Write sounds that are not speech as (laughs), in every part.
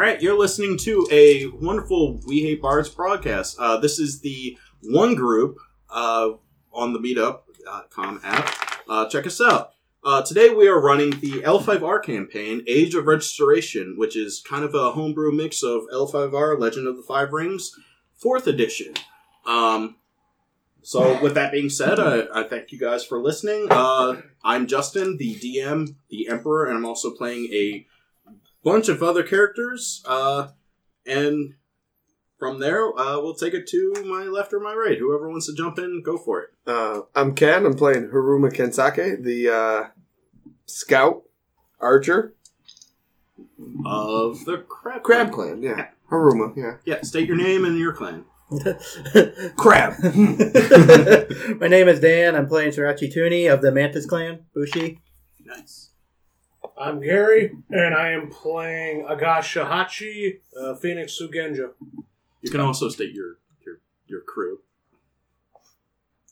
right, you're listening to a wonderful We Hate Bards broadcast. Uh, this is the one group uh, on the Meetup.com app. Uh, check us out. Uh, today we are running the L5R campaign, Age of Restoration, which is kind of a homebrew mix of L5R, Legend of the Five Rings, 4th edition. Um, so, with that being said, I, I thank you guys for listening. Uh, I'm Justin, the DM, the Emperor, and I'm also playing a bunch of other characters. Uh, and from there, uh, we'll take it to my left or my right. Whoever wants to jump in, go for it. Uh, I'm Ken. I'm playing Hiruma Kensake, the uh, scout archer. Of the Crab Crab Clan, yeah. Haruma, yeah. Yeah, state your name and your clan. (laughs) Crab. (laughs) My name is Dan. I'm playing Srirachi Tuni of the Mantis Clan, Bushi. Nice. I'm Gary, and I am playing Agasha Hachi, uh, Phoenix Shugenja. You can also state your your your crew.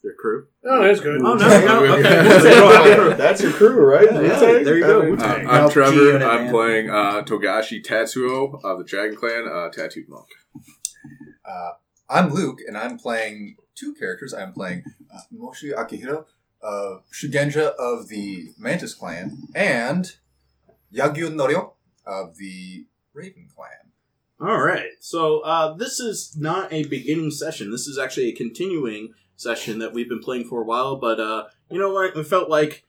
Your crew. Oh, that's good. Oh no, no, (laughs) okay. So you don't have a crew. That's your crew, right? Yeah, yeah, there you go, Uh, I'm Trevor. G-Unit, I'm man. playing uh, Togashi Tatsuo of the Dragon Clan, uh, Tattooed Monk. Uh, I'm Luke, and I'm playing two characters. I'm playing uh, Moshi Akihiro, uh, Shugenja of the Mantis Clan, and Yagyu Norio of the Raven Clan. All right. So uh, this is not a beginning session. This is actually a continuing session that we've been playing for a while. But uh, you know what? We felt like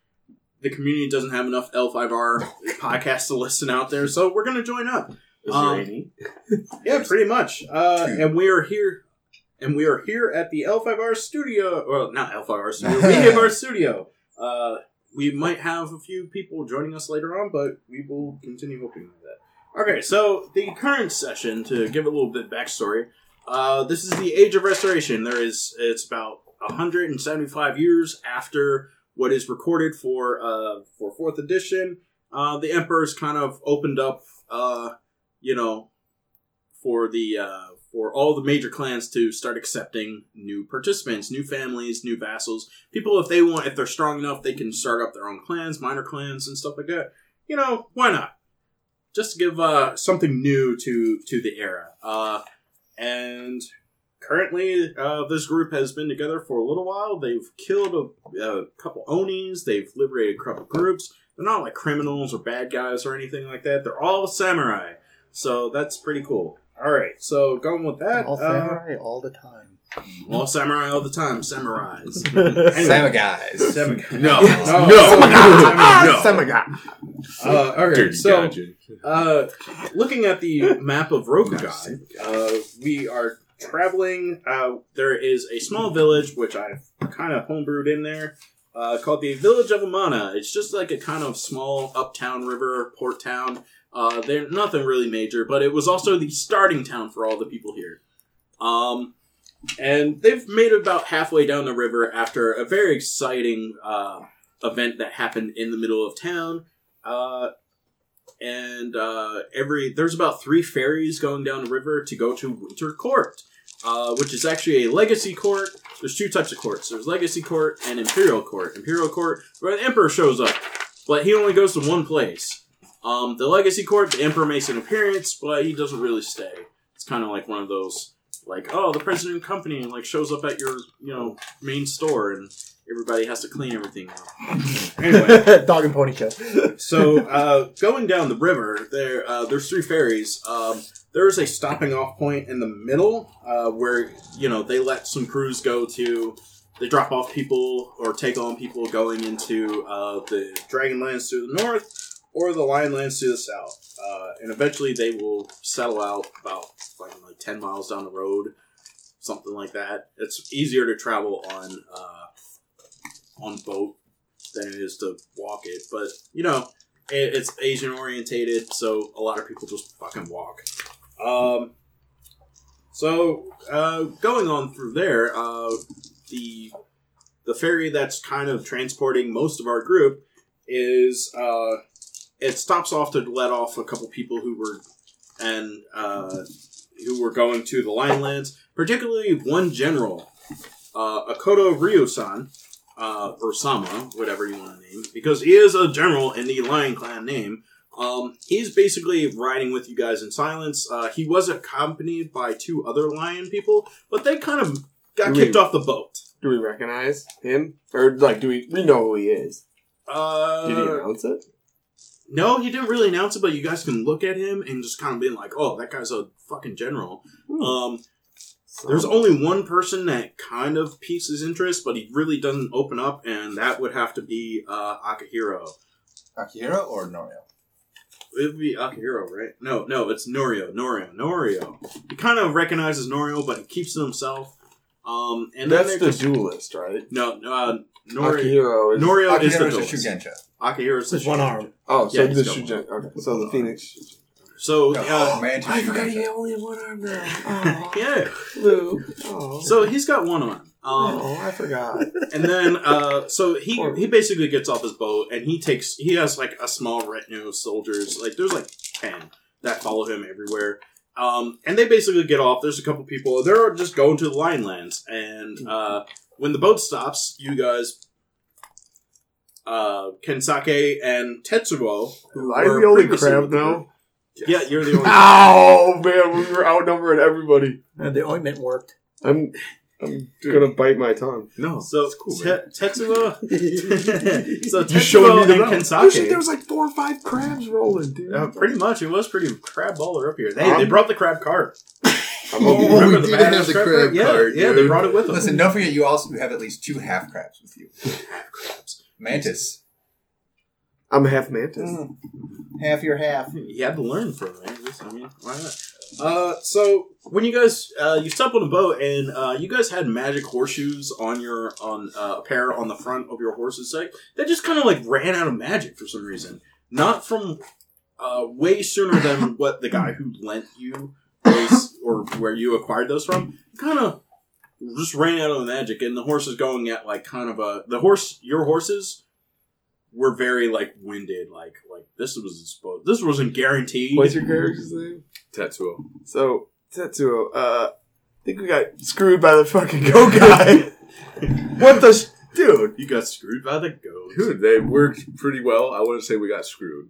the community doesn't have enough L5R (laughs) podcasts to listen out there, so we're going to join up. Is Um, any? (laughs) Yeah, pretty much. Uh, and we are here, and we are here at the L5R studio. Well, not L5R studio. we have our studio. Uh, we might have a few people joining us later on, but we will continue hoping with that. Okay, so the current session, to give a little bit backstory, uh, this is the Age of Restoration. There is it's about 175 years after what is recorded for uh, for fourth edition. Uh, the Emperor's kind of opened up, uh, you know, for the uh, for all the major clans to start accepting new participants, new families, new vassals, people if they want, if they're strong enough, they can start up their own clans, minor clans, and stuff like that. You know, why not? Just to give uh, something new to to the era. Uh, and currently, uh, this group has been together for a little while. They've killed a, a couple onis. They've liberated a couple groups. They're not like criminals or bad guys or anything like that. They're all samurai. So that's pretty cool. All right, so going with that, All uh, samurai all the time. all samurai all the time, samurais. Sama guys. Samurai. No, No. (laughs) no, no. (laughs) Uh, okay, Dirty so uh, looking at the map of Rokugan, uh, we are traveling. Uh, there is a small village which I've kind of homebrewed in there, uh, called the Village of Amana. It's just like a kind of small uptown river port town. Uh, they're nothing really major, but it was also the starting town for all the people here. Um, and they've made it about halfway down the river after a very exciting uh, event that happened in the middle of town. Uh, and uh, every there's about three ferries going down the river to go to Winter Court, uh, which is actually a legacy court. There's two types of courts. There's legacy court and imperial court. Imperial court, where the emperor shows up, but he only goes to one place. Um, the legacy court, the emperor makes an appearance, but he doesn't really stay. It's kind of like one of those, like, oh, the president of company like shows up at your you know main store and everybody has to clean everything. out. (laughs) anyway, (laughs) Dog and pony show. (laughs) so uh, going down the river, there uh, there's three ferries. Um, there's a stopping off point in the middle uh, where you know they let some crews go to. They drop off people or take on people going into uh, the Dragonlands to the north or the lion lands to the south, uh, and eventually they will settle out about like, like ten miles down the road, something like that. It's easier to travel on uh, on boat than it is to walk it, but you know it, it's Asian orientated, so a lot of people just fucking walk. Um, so uh, going on through there, uh, the the ferry that's kind of transporting most of our group is uh, it stops off to let off a couple people who were and uh, who were going to the Lionlands, particularly one general, uh, Akodo Ryo-san, uh, or Sama, whatever you want to name, because he is a general in the Lion Clan name. Um, he's basically riding with you guys in silence. Uh, he was accompanied by two other lion people, but they kind of got Do we- kicked off the boat. Do we recognize him? Or, like, do we, we know who he is? Uh, Did he announce it? No, he didn't really announce it, but you guys can look at him and just kind of be like, "Oh, that guy's a fucking general." Hmm. Um, there's only one person that kind of piques his interest, but he really doesn't open up, and that would have to be uh, Akihiro. Akira or Norio? It would be Akihiro, right? No, no, it's Norio. Norio. Norio. He kind of recognizes Norio, but he keeps to himself. Um, and That's the just, duelist, right? no, uh, Norio. Akihiro is. Norio is the is duelist. Shugenja. Akihiro is the With one arm. Oh, so Yeah, the he's got Shugen. Okay, so the Phoenix. So, No, uh, Mantis I forgot he Shugenja. only had one arm now. (laughs) Oh, yeah. Luke. Oh, So he's got one arm. Um, oh, I forgot. (laughs) and then uh so he he basically gets off his boat and he takes he has like a small retinue of soldiers like there's like 10 that follow him everywhere um and they basically get off there's a couple people they're just going to the lion lands and uh when the boat stops you guys uh kensake and tetsuo who I'm were the only crab now. group- yeah you're the only (laughs) oh man, we were outnumbering everybody. And the ointment worked. I'm, I'm gonna bite my tongue. No, so it's cool. Te- Tetsuo (laughs) (laughs) so You showed Tetsuo me and route. Kensake Lucy, there was like four or five crabs rolling, dude. Uh, pretty much, it was pretty crab baller up here. They, Um, they brought the crab cart. I'm Oh, okay. we Remember the did have the crab crab cart? Yeah, cart, yeah, they brought it with them. Listen, don't forget you also have at least two half crabs with you. half crabs. Mantis. I'm a half mantis. Mm. Half your half. You had to learn from it. I mean, why not? Uh, so when you guys uh, you step on a boat and uh, you guys had magic horseshoes on your on uh, a pair on the front of your horse's like that just kind of like ran out of magic for some reason. Not from uh, way sooner than what the guy who lent you those or where you acquired those from. Kind of just ran out of magic, and the horse is going at like kind of a the horse your horses were very like winded, like like this was supposed this wasn't guaranteed. What's your character's name? Tetsuo. So, Tetsuo, uh, I think we got screwed by the fucking go (laughs) guy. what the. Sh- dude, You got screwed by the goats. Dude, they worked pretty well. I wouldn't say we got screwed.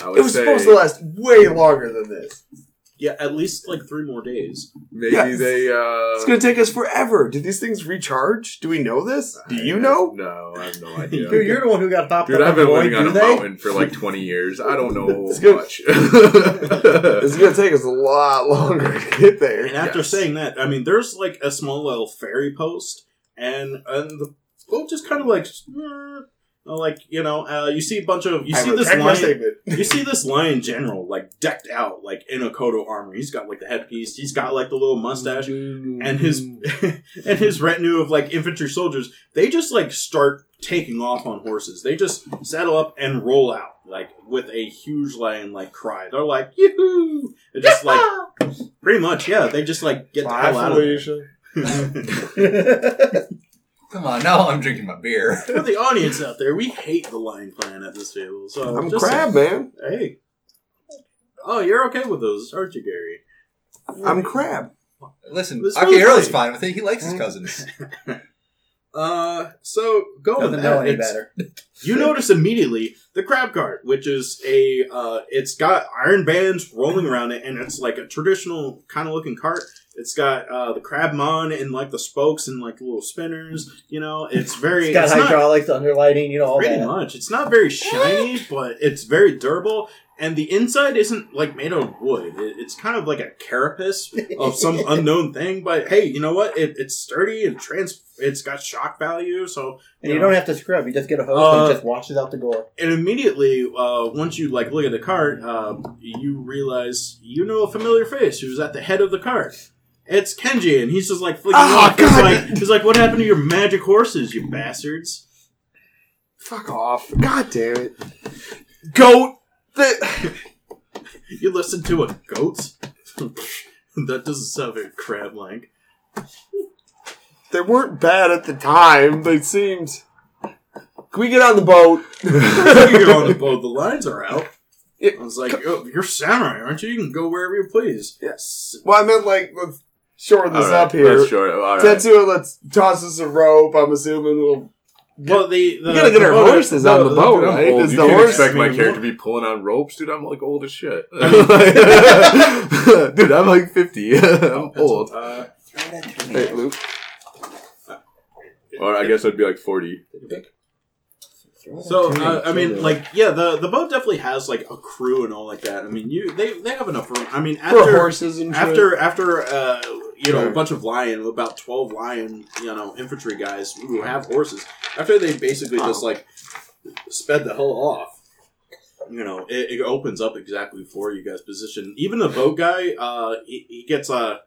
I would it was say supposed to last way longer than this. Yeah, at least like three more days. maybe Yes. they. Uh, It's gonna take us forever. Do these things recharge? Do we know this? Do you know? No, I have no (laughs) idea. Dude, you're the one who got popped Dude, up I've been void, living on do a they? mountain for like 20 years. I don't know (laughs) It's good. much. (laughs) It's gonna take us a lot longer to get there. And after Yes. saying that, I mean, there's like a small little ferry post, and and the boat just kind of like, eh, like you know, uh, you see a bunch of you I see this lion, (laughs) you see this lion general like decked out like in a Kodo armor. He's got like the headpiece, he's got like the little mustache, and his (laughs) and his retinue of like infantry soldiers. They just like start taking off on horses. They just saddle up and roll out like with a huge lion like cry. They're like yoo They're just like pretty much yeah. They just like get the hell out of there. (laughs) Felicia. Come on, now I'm drinking my beer. (laughs) For the audience out there, we hate the Lion Clan at this table. So I'm just crab, man. Hey. Oh, you're okay with those, aren't you, Gary? I'm crab. Listen, This really Akihiro's funny. fine with it. He likes his cousins. (laughs) Uh, so go Doesn't know any better. you notice immediately the crab cart, which is a uh, it's got iron bands rolling around it, and it's like a traditional kind of looking cart. It's got uh, the crab mon and like the spokes and like little spinners. You know, it's (laughs) very It's got it's not- underlighting, you know, all Pretty that. much. It's not very shiny, (laughs) but it's very durable. And the inside isn't like made of wood. It, it's kind of like a carapace of some (laughs) unknown thing. But hey, you know what? It, it's sturdy and trans. It's got shock value. So And you know. don't have to scrub. You just get a hose Uh, and it just washes out the gore. and immediately, uh, once you like look at the cart, uh, you realize you know a familiar face who's at the head of the cart. It's Kenji, and he's just like flicking Ah, off. He's like, he's like, "What happened to your magic horses, you bastards?" Fuck off. God damn it. Goat. The- You listen to a goat? (laughs) that doesn't sound very crab like. they weren't bad at the time. They seemed. Can we get on the boat? You're on the boat, the lines are out. Yeah. I was like, oh, you're samurai, aren't you? You can go wherever you please. Yes. Well, I meant like shorten this All right, up here. Let's short, all right. Tetsuo, let's toss us a rope. I'm assuming we'll Well, the, the We gotta get the our boat- horses on the boat, I'm right? old. Is You the can't horse? expect my I mean, character to be pulling on ropes, dude. I'm like old as shit. (laughs) Dude, I'm like 50. (laughs) I'm old. Uh, Hey, Luke. or I guess I'd be like 40. So uh, I mean, like, yeah, the the boat definitely has like a crew and all like that. I mean, you they they have enough room. I mean, For after horses and shit. after after uh, you know Sure. a bunch of lion, about twelve lion, you know, infantry guys who have horses. After they basically just like sped the hell off. You know, it, it opens up exactly for you guys' position. Even the boat guy, uh, he, he gets a.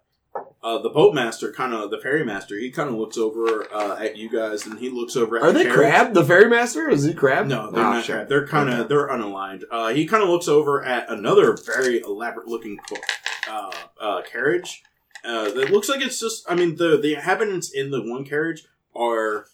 Uh, the boatmaster, kind of the ferrymaster, he kind of looks over uh, at you guys, and he looks over at Are the they carriage. crab? The ferrymaster? Is he crab? No, they're Ah, not shit. crab. They're kind of they're unaligned. Uh, he kind of looks over at another very elaborate looking uh, uh, carriage. Uh, that looks like it's just. I mean, the the inhabitants in the one carriage are.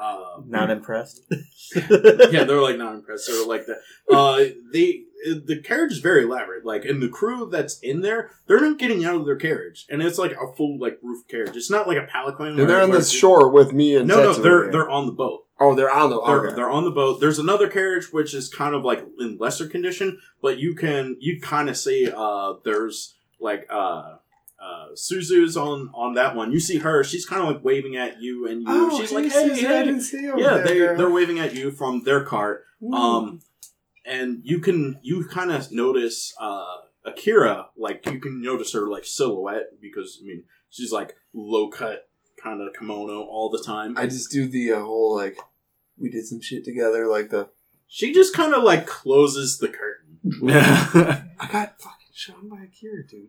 Uh, Not impressed. (laughs) yeah, they're like not impressed. They're like that. Uh, they the carriage is very elaborate. Like, and the crew that's in there, they're not getting out of their carriage, and it's like a full like roof carriage. It's not like a palanquin. And they're on the shore with me and No, no, they're right? they're on the boat. Oh, they're on the. They're, okay. they're on the boat. There's another carriage which is kind of like in lesser condition, but you can you kind of see uh there's like uh uh Suzu's on on that one. You see her, she's kind of like waving at you and you. Oh, she's like, hey, hey, I didn't see you Yeah, there, they girl. they're waving at you from their cart. Ooh. Um and you can you kind of notice uh Akira like you can notice her like silhouette because I mean she's like low cut kind of kimono all the time. I just do the uh, whole like we did some shit together, like the She just kind of like closes the curtain. (laughs) I got fucking shown by Akira, dude.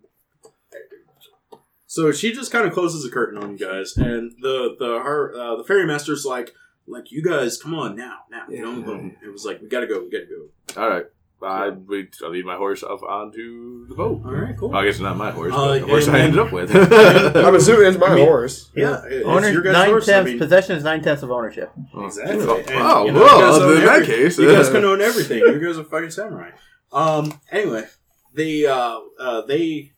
So she just kind of closes the curtain on you guys, and the the her uh, the ferry master's like, like you guys, come on now, now. Yeah. Don't, don't. It was like we gotta go, we gotta go. All right. I wait. I lead my horse up onto the boat. All right, cool. Well, I guess not my horse, Uh, but the horse and I ended up with. (laughs) I'm assuming it's my I mean- horse. yeah, it- it's Owner, your nine horse. I tenths mean, possession is nine tenths of ownership. exactly. Oh, And, wow, you know, well, guys own in that case, you guys uh, can own everything. You guys are fucking samurai. Um. Anyway, the uh, uh they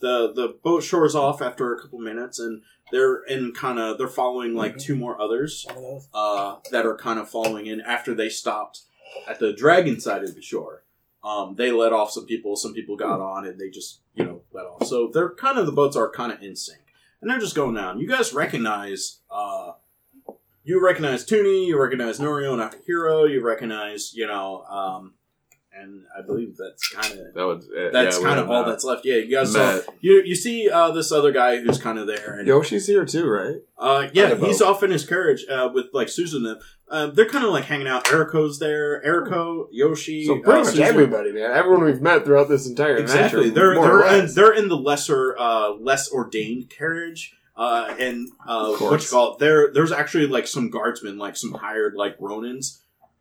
the the boat shores off after a couple minutes, and they're in kind of they're following like two more others. One of those. uh, that are kind of following in after they stopped at the dragon side of the shore. Um, they let off some people. Some people got on, and they just you know let off. So they're kind of the boats are kind of in sync, and they're just going down. You guys recognize. Uh, you recognize Tuni. You recognize Norio and Akihiro. You recognize you know. Um, and I believe that's kind of (laughs) that was uh, that's yeah, kind of all that's left. Yeah, you guys saw you you see uh, this other guy who's kind of there, and Yoshi's here too, right? uh, yeah, he's boat. off in his carriage uh, with like Susan. and them. Uh, they're kind of like hanging out. Eriko's there. Eriko, Yoshi, So uh, pretty much everybody, man. Everyone we've met throughout this entire Exactly. adventure, They're they're in, they're in the lesser, uh, less ordained carriage. Uh, and uh, Of what you call it? There, there's actually like some guardsmen, like some hired like Ronins,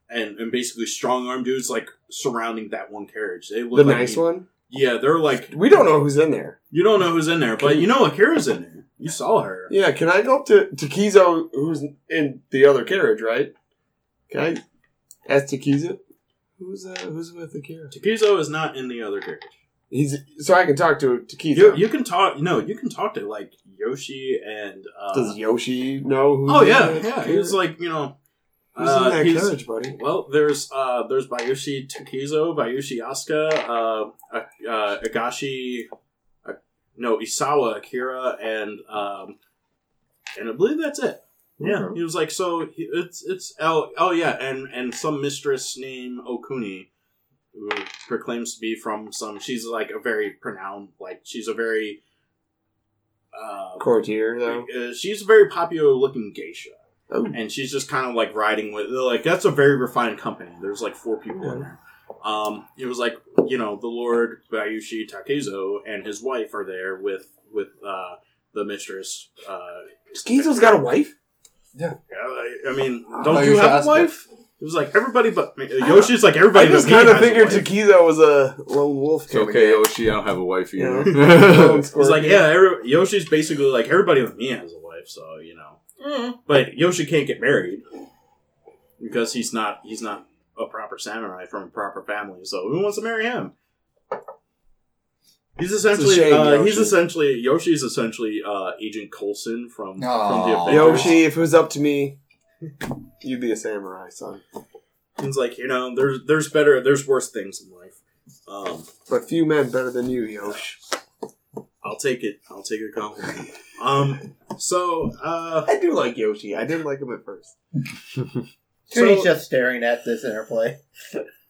and and basically strong arm dudes like surrounding that one carriage. They look the like nice one. Yeah, they're like We don't know who's in there. you don't know who's in there, but you know Akira's in there. You saw her. Yeah, can I go up to to Kizo, who's in the other carriage, right? Can I ask Takiza? Who's uh, who's with Akira? Takizo is not in the other carriage. He's so I can talk to Takiza. You, you can talk. No, you can talk to like Yoshi and. Uh, Does Yoshi know who? oh yeah, yeah. He's like you know. Who's uh, in that carriage, buddy? Well, there's uh, there's Bayushi Takizo, Bayushi Asuka, uh, uh, Agashi, uh, no Isawa Akira, and um, and I believe that's it. Yeah, Okay. he was like, so he, it's it's oh oh yeah, and and some mistress named Okuni, who proclaims to be from some. She's like a very pronounced, like she's a very. Uh, Courtier, though. uh, she's a very popular looking geisha Oh, and she's just kind of like riding with like that's a very refined company. There's like four people in there. Um, it was like you know the Lord Bayushi Takizo and his wife are there with with uh, the mistress. Uh, Kizo's got a wife. yeah, I, I mean, don't you you have a wife? It was like everybody but me. Yoshi's like everybody. I just but kind of figured wife. Takizo was a lone wolf. It's okay, guy. Yoshi. I don't have a wife Yeah. either. (laughs) Lone It's like yeah, every, Yoshi's basically like everybody with me has a wife, so you know. Mm. But Yoshi can't get married because he's not he's not a proper samurai from a proper family. So who wants to marry him? He's essentially shame, uh, he's Yoshi. essentially Yoshi's essentially uh, Agent Coulson from from the Aw. Avengers. Yoshi, if it was up to me, You'd be a samurai, son. It's like you know, there's there's better, there's worse things in life. Um, But few men better than you, Yosh. I'll take it. I'll take a compliment. Um, so uh, I do like Yoshi. I didn't like him at first. (laughs) so, He's just staring at this interplay.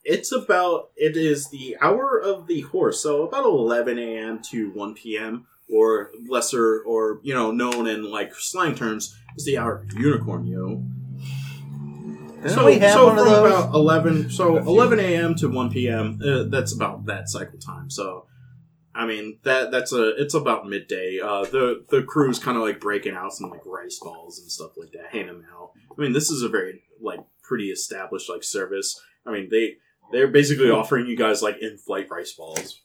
it's about it is the hour of the horse, so about 11 a.m. to 1 p.m. or lesser, or you know, known in like slang terms, is the hour of unicorn, yo. Didn't we have so one of from those? about 11 so 11 a.m to 1 p.m uh, that's about that cycle time so i mean that that's a it's about midday uh the the crew's kind of like breaking out some like rice balls and stuff like that handing them out i mean this is a very like pretty established like service i mean they they're basically offering you guys like in-flight rice balls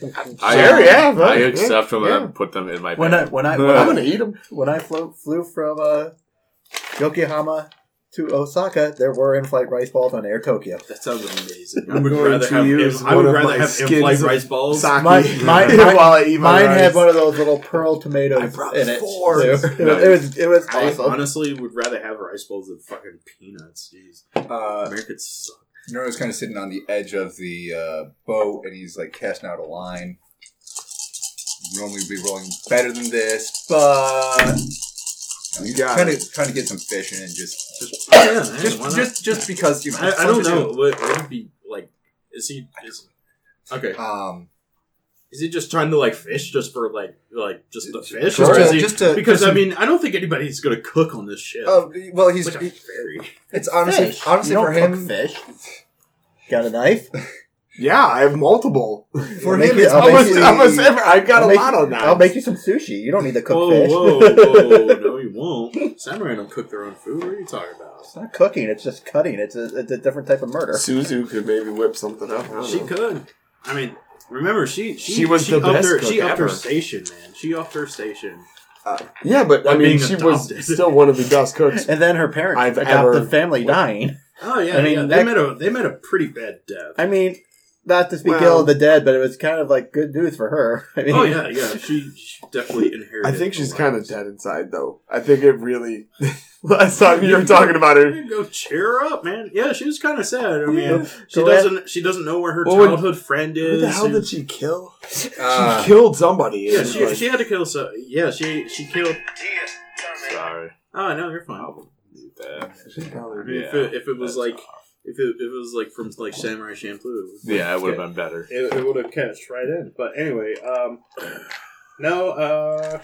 I, Sure, yeah, I right, accept them yeah. and put them in my When. I when I when I'm gonna eat them. when I flew flew from uh, Yokohama to Osaka, there were in-flight rice balls on Air Tokyo. that sounds amazing i would going rather to have use i would rather have in-flight rice balls Sake Mine- mine- mine- while I eat my Mine rice. had one of those little pearl tomatoes I brought in it. four. too. It, was, it was it was I awesome. honestly would rather have rice balls than fucking peanuts. Jeez, Uh, Americans suck. Noro's kind of sitting on the edge of the uh, boat, and he's like casting out a line. Normally would be rolling better than this, but You got trying it. to trying to get some fishing and just Just, oh, (clears throat) yeah, man, just why just just because you know. I, I don't know. do. What what would be like? Is he? Is okay? Um, Is he just trying to like fish just for like like just the fish? just or to, is he, just to because just I mean I don't think anybody's gonna cook on this ship. Oh well, it's he's like a ferry. it's honestly Fish. honestly you for don't him cook fish. (laughs) Got a knife? Yeah, I have multiple. (laughs) for him it- it's I'll I'm make (laughs) a, I'm a samurai. I got I'll a lot you- on that. I'll make you some sushi. You don't need to cook Whoa, fish. whoa, (laughs) whoa! No, you won't. Samurai don't cook their own food. What are you talking about? it's not cooking. It's just cutting. It's a, it's a different type of murder. Suzu could maybe whip something up. She know. could. I mean, remember she she, She was the best her, cook she upped her station, man. She upped her station. Uh, yeah, but I mean, being she was still one of the best cooks. And then her parents I've adopted ever- family dying. Oh yeah, I mean, yeah. that- They met a they met a pretty bad death. I mean, not to speak Well- ill of the dead, but it was kind of like good news for her. (laughs) I mean, Oh yeah, yeah. She, she definitely inherited. I think she's kind of dead inside, though. I think it really. (laughs) Last time you were talking about her, Go cheer her up, man. Yeah, she was kind of sad. I mean, Yeah. she Go doesn't she doesn't know where her Well, when- childhood friend is. who the hell and- did she kill? uh, she killed somebody. Yeah, she, like, she had to kill. So yeah, she she killed. Sorry. Oh no, you're fine. That. she I probably mean, if, it, if it was that's like if it, if it was like from like Samurai Champloo, Yeah, it would have been better. it, it would have catched right in. But anyway, um, (coughs) no, uh,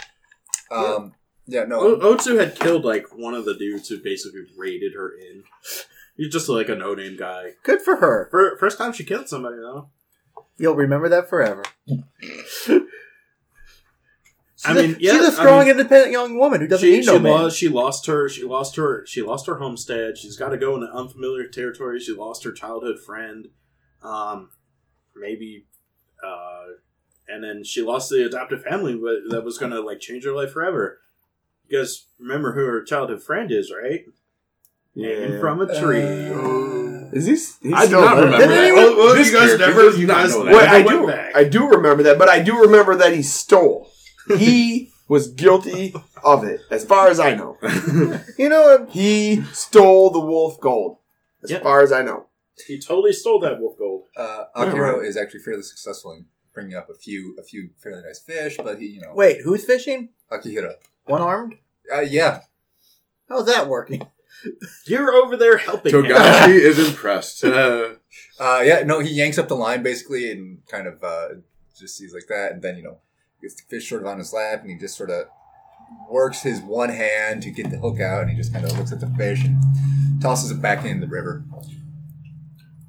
um, yeah, no, O- Otsu had killed like one of the dudes who basically raided her in. He's just like a no name guy. good for her. For, first time she killed somebody though. You'll remember that forever. (laughs) I She's a- mean, yeah, she's a strong, mean- independent young woman who doesn't She, need she no man. lost. She lost her. She lost her. She lost her homestead. She's got to go into unfamiliar territory. She lost her childhood friend. Um, maybe, uh, and then she lost the adoptive family that was going to like change her life forever. You guys remember who her childhood friend is, right? Hanging Yeah. from a tree. Uh, Is he? I don't remember that. anyone- Well, well, This you guys never. You guys know that. never Wait, I went do. back. I do remember that, but I do remember that he stole. He was guilty of it, as far as I know. (laughs) You know, what? He stole the wolf gold, as Yep. far as I know. He totally stole that wolf gold. uh, Akiro is actually fairly successful in bringing up a few a few fairly nice fish, but he, you know, wait, who's fishing? Akihira. One armed? Uh, yeah, How's that working? You're over there helping him. Togashi (laughs) is impressed. Uh, (laughs) uh, yeah. No, he yanks up the line basically and kind of uh, just sees like that, and then you know gets the fish sort of on his lap, and he just sort of works his one hand to get the hook out, and he just kind of looks at the fish and tosses it back into the river.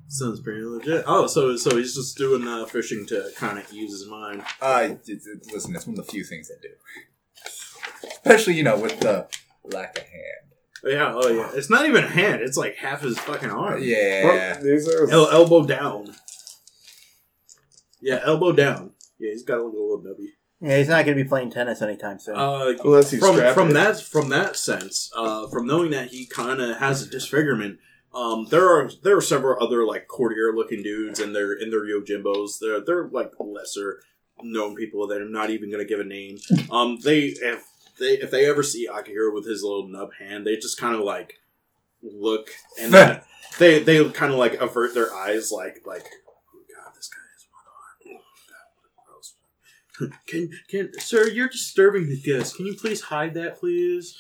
Sounds pretty legit. Oh, so so he's just doing uh, fishing to kind of use his mind. Uh, it, it- listen, that's one of the few things I do, especially you know with the lack of hand. Yeah, oh yeah. It's not even a hand. It's like half his fucking arm. Yeah. Well, these are El- elbow down. Yeah, elbow down. Yeah, he's got a little, little nubby. Yeah, he's not going to be playing tennis anytime soon. Uh, unless he's from from that from that sense, uh, from knowing that he kind of has a disfigurement, um, there are there are several other like courtier looking dudes and they're in their yojimbos. They're they're like lesser known people that I'm not even going to give a name. (laughs) Um, they have they if they ever see Akihiro with his little nub hand, they just kind of like look and then (laughs) they they kind of like avert their eyes, like like oh god, this guy has one arm. Oh, God, what gross. Can can sir, you're disturbing the guests. Can you please hide that, please?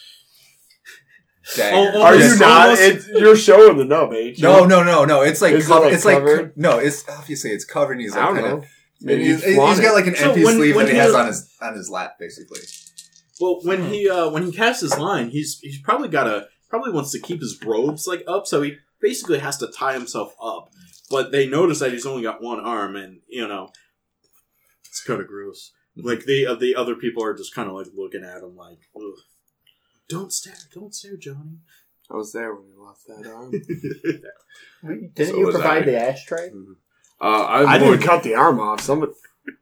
Dagger. Oh, Are you not? almost- It's, you're showing the nub, H. No, no, no, no. It's like, Is it, co- like, it's like no. It's obviously it's covered. And he's I don't kind know. of. Maybe he's, he's he's flaunt got like an So empty when- sleeve when that he he has was- on his on his lap, basically. Well, when he uh when he casts his line, he's he's probably got a probably wants to keep his robes like up, so he basically has to tie himself up. But they notice that he's only got one arm, and you know, it's kind of gross. Like the uh, the other people are just kind of like looking at him like, Ugh. "Don't stare, don't stare, Johnny." I was there when you lost that arm. (laughs) Didn't So you was provide I. the ashtray? Uh, I'm I didn't cut the arm off. Somebody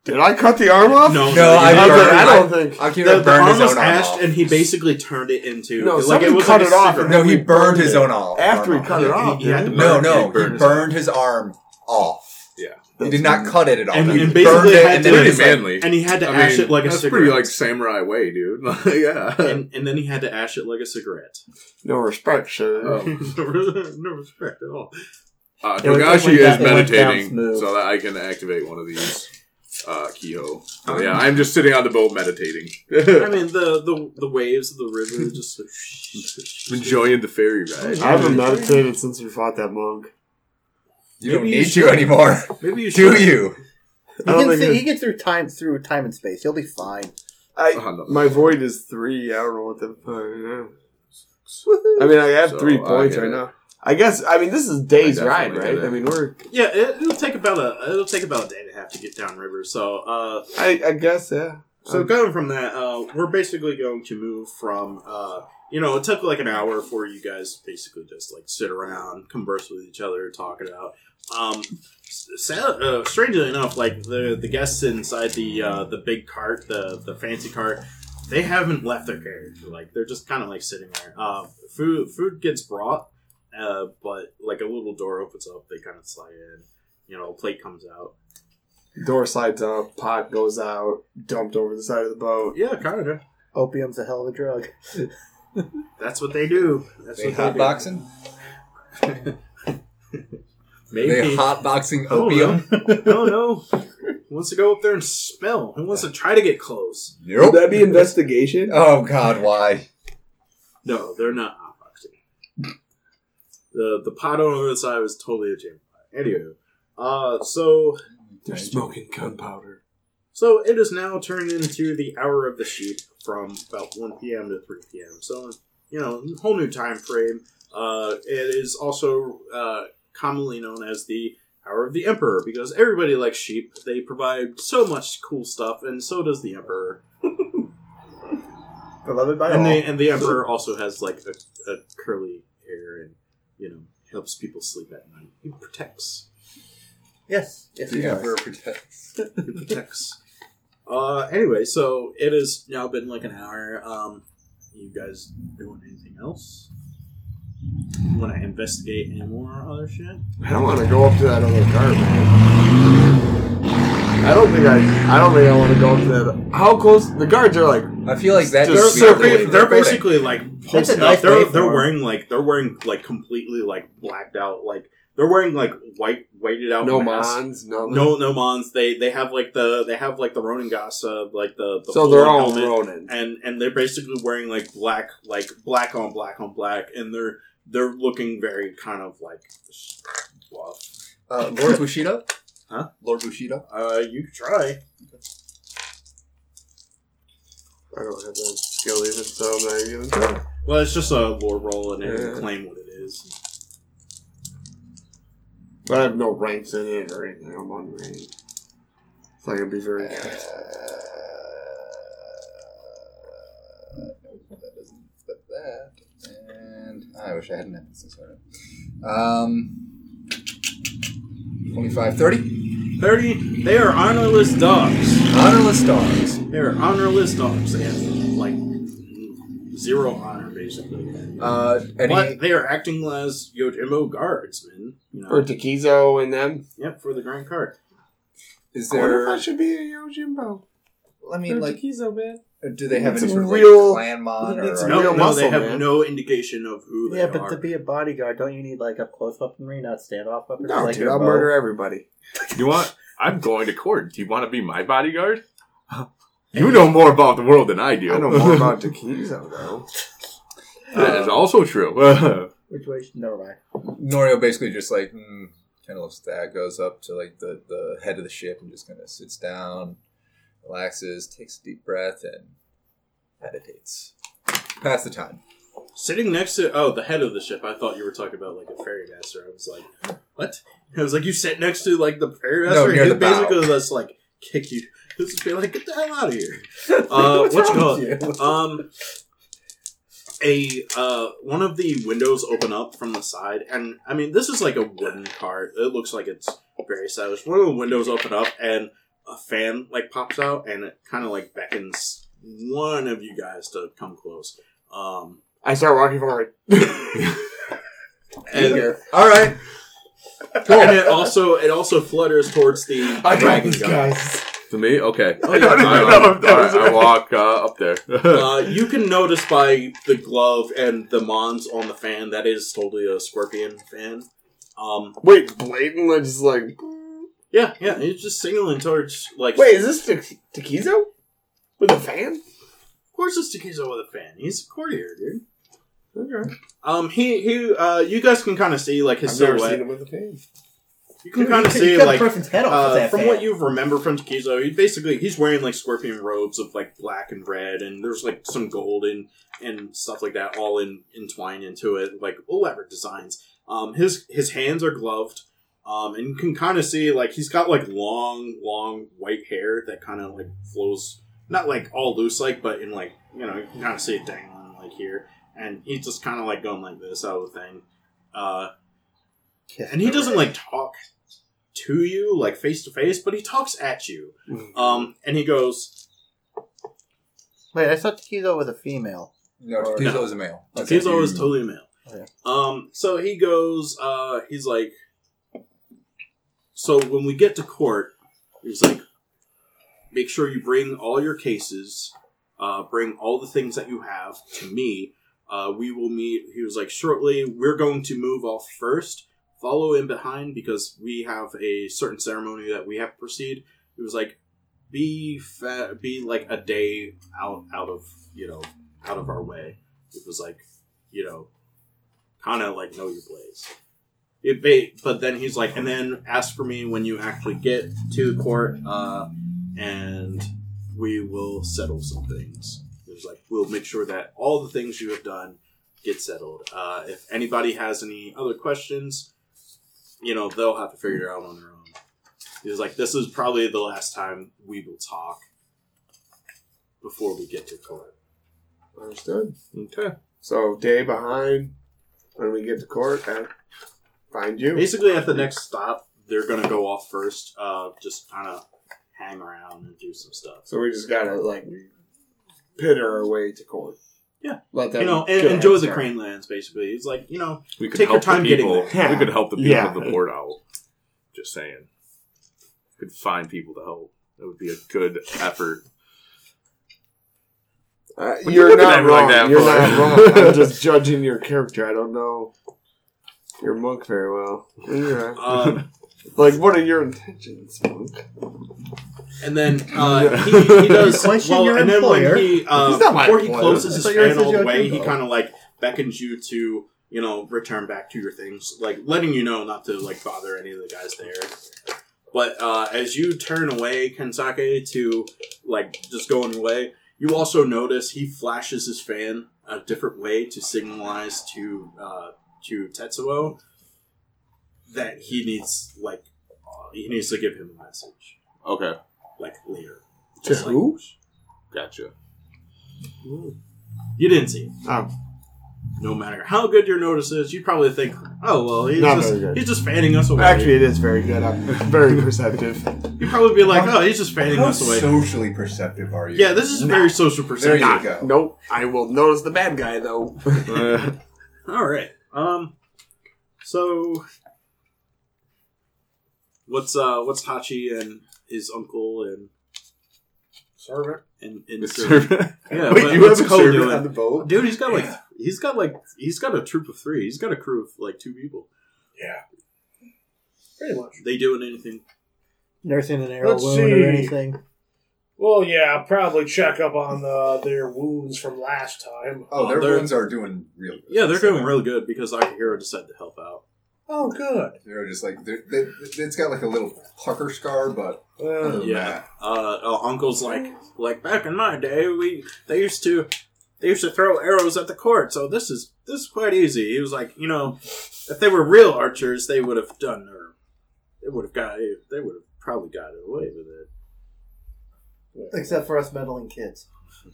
did I cut the arm off? no, No, I, I burned- like, I don't think. Akira The, the burned arm his was own arm ashed, off. and he basically turned it into No, like somebody was cut like a it off cigarette. no, he burned burned his it. own off. After he arm cut it off. he had to No, Burn- no, he burned he his burned his arm off. Yeah. He did not cut it at all. And- he and burned basically it, had and to- then Pretty he was like, manly. and he had to I ash mean, it like a cigarette. that's pretty like samurai way, dude. (laughs) yeah. and, and then he had to ash it like a cigarette. No respect, sir. (laughs) Oh. no respect at all. Uh, It was- it Togashi went is down- it went down meditating so that I can activate one of these uh, Kiho. So, yeah, I'm just sitting on the boat meditating, I mean, the, the the waves of the river just. (laughs) enjoying the ferry ride. I haven't meditated since we fought that monk. You don't you need should. you anymore, Maybe you (laughs) do should. you? He I don't can, think see, it's- he gets through time through time and space. He'll be fine. I Oh, no. my void is three. I don't know what the. I mean, I have So, three I points get right it. now. I guess. I mean, this is days I ride, definitely right? get it. I mean, we're. Yeah, it, it'll take about a it'll take about a day and a half to get down river. So, uh, I, I guess yeah. so Um, going from that, uh, we're basically going to move from, uh, you know, it took like an hour for you guys to basically just like sit around, converse with each other, talk it out. Um, sad, uh, strangely enough, like the the guests inside the uh, the big cart, the the fancy cart, they haven't left their carriage. Like they're just kind of like sitting there. Uh, food food gets brought, uh, but like a little door opens up. They kind of slide in. You know, a plate comes out. door slides up, pot goes out, dumped over the side of the boat. Yeah, kind of. Opium's a hell of a drug. That's what they do. That's They what they hotboxing? do. They (laughs) Maybe. hotboxing Oh, opium? (laughs) no, no. Who wants to go up there and smell? Who wants to try to get close? Would Nope. that be investigation? (laughs) Oh God, why? No, they're not hotboxing. The the pot on the side was totally a jam. Anyway, uh, so They're smoking gunpowder. so it is now turned into the hour of the sheep from about one p.m. to three p.m. So you know, whole new time frame. Uh, it is also uh, commonly known as the hour of the emperor because everybody likes sheep. They provide so much cool stuff, and so does the emperor. (laughs) Beloved by and all. the and the emperor also has like a, a curly hair and you know helps people sleep at night. He protects. yes, yes, he The does. Emperor protects. He protects. uh, anyway, so it has now been like an hour. Um, you guys doing anything else? Want to investigate any more other shit? I don't want to go up to that other car, man. I don't think I. I don't think I want to go up to that. How close? The guards are like. I feel like that They're, just they're, really ba- they're basically like That's a posted nice up. They're, they're 'em. wearing like they're wearing like completely like blacked out like they're wearing like white whited out No masks. mons, no. No, no mons. They they have like the they have like the Ronin Gasa, like the, the So they're all Ronin. and and they're basically wearing like black like black on black on black, and they're they're looking very kind of like bluff. Uh, Lore Bushido? Huh? Lore Bushido? Uh, you could try. I don't have that skill even, so I'm not even gonna. Well, it's just a lore roll, and it Yeah. will claim what it is. But I have no ranks in it or anything. I'm unranked. So I can be very. Nope, that doesn't fit that. And I wish I had an emphasis on it. Um, 25, 30. Thirty. They are honorless dogs. Honorless dogs. They are honorless dogs. They have like zero honor, basically. Uh, any, But they are acting as Yojimbo guardsmen. You know, For Takizo and them. yep, for the Grand Cart. is I wonder if there I should be a Yojimbo. I mean, like, Takizo, man. Do they have It's any a sort of real- like clan mon or? it's No, real no, muscle, they have man. no indication of who they Yeah, are. but to be a bodyguard, don't you need like up close weaponry, not standoff weaponry? No, like dude, your I'll bow? murder everybody. You want? I'm going to court. Do you want to be my bodyguard? (laughs) You know more about the world than I do. I know more about (laughs) Takizo, though. that is also true. (laughs) Which way? Never mind. Norio basically just like mm, kind of looks at that, goes up to like the the head of the ship and just kind of sits down, relaxes, takes a deep breath, and meditates. Pass the time. Sitting next to oh the head of the ship, I thought you were talking about like a ferry master. I was like, what? I was like, you sit next to like the ferry No, master. near he the basically just like kick you. (laughs) This is be like, get the hell out of here. (laughs) Uh, What's what you wrong call with you? Um, a uh, one of the windows open up from the side, and I mean this is like a wooden cart. It looks like it's very stylish. One of the windows open up, and a fan like pops out, and it kind of like beckons one of you guys to come close. Um, I start walking forward. and, All right. and it also it also flutters towards the I dragon guy. guys. to me, okay. Oh, yeah. I don't even I, know if that I, I walk uh, up there. Uh, (laughs) you can notice by the glove and the mons on the fan that is totally a scorpion fan. Um, Wait, blatantly just like. Yeah, yeah, he's just signaling towards like. Wait, is this Ta- Takizo? With a fan? of course it's Takizo with a fan. He's a courtier, dude. Okay. Um, he he. Uh, you guys can kind of see like his I've never silhouette. seen him with a fan. You can kind of (laughs) could- see you cut a like person's head off with uh, that from fan. what you remember from Takizo, he basically he's wearing like scorpion robes of like black and red, and there's like some gold and and stuff like that all in entwined into it, like elaborate designs. Um, his his hands are gloved, um, and you can kind of see like he's got like long, long white hair that kind of like flows, not like all loose like, but in like you know you can kind of see it dangling like here, and he's just kind of like going like this out of the thing. Uh, and he doesn't like talk to you like face to face, but he talks at you. Mhm. Um, and he goes, Wait, I thought Takizo was a female. No, Or- Takizo No. is a male. That's Takizo it. is totally male. Okay. Um, so he goes, uh, he's like, so when we get to court, he's like, make sure you bring all your cases, uh, bring all the things that you have to me. Uh, we will meet. He was like, shortly, we're going to move off first, follow in behind because we have a certain ceremony that we have to proceed. He was like, be fa- be like a day out out of you know out of our way. It was like you know kind of like know your place. It but then he's like, and then ask for me when you actually get to court, uh, and we will settle some things. It was like we'll make sure that all the things you have done get settled. Uh, if anybody has any other questions, you know they'll have to figure it out on their own. He was like, this is probably the last time we will talk before we get to court. Understood. okay. So, day behind, when we get to court, I find you. Basically, at the next stop, they're gonna go off first. Uh, just kind of hang around and do some stuff. So we just gotta, like, pitter our way to court. Yeah. Let them you know, and a enjoy head the start. crane lands. Basically, it's like you know, We could Take your help time the getting people. there. We could help the people Yeah. of the port out. Just saying. Could find people to help. That would be a good effort. Uh, What you you're looking not at me like wrong. that you're for? not wrong. I'm (laughs) just judging your character. I don't know your monk very well. You're (laughs) um, like, what are your intentions, monk? and then uh, he, he (laughs) does Question well. your And then employer. when he uh, He's not my before he employer. closes I his thought yours fan was all the your way, he info. kind of like beckons you to you know return back to your things, like letting you know not to like bother any of the guys there. But uh, as you turn away, Kensake, to like just going away, you also notice he flashes his fan a different way to signalize to uh, to Tetsuo that he needs like uh, he needs to give him a message Okay. like later. To Just like- who? Gotcha. You didn't see. it. Oh. No matter how good your notice is, you'd probably think, "Oh well, he's Not just good. he's just fanning us away." Actually, it is very good. I'm very perceptive. you'd probably be like, "Oh, he's just fanning How us away." socially perceptive are you? yeah, this is very social There you go. Nope. I will notice the bad guy though. (laughs) All right. Um. So, what's uh what's Hachi and his uncle and Servant. And, and The servant. (laughs) yeah, Wait, but you what's have a Cole servant doing? on the boat? Dude, he's got like he's got like he's got a troop of three. He's got a crew of like two people. Yeah. Pretty much. They doing anything? Nursing an arrow Let's wound see. or anything. Well, yeah, I'll probably check up on uh, their wounds from last time. Oh, their Oh, they're- wounds are doing real good. Yeah, they're So, doing really good because Akihiro decided to help out. Oh, good. They're just like, they're, they, it's got like a little pucker scar, but Uh, than Yeah. that, Uh, uh, Uncle's like like back in my day, we they used to they used to throw arrows at the court, so this is this is quite easy. He was like, you know, if they were real archers, they would have done or they would have got they would have probably got away with it. Except for us meddling kids. (laughs)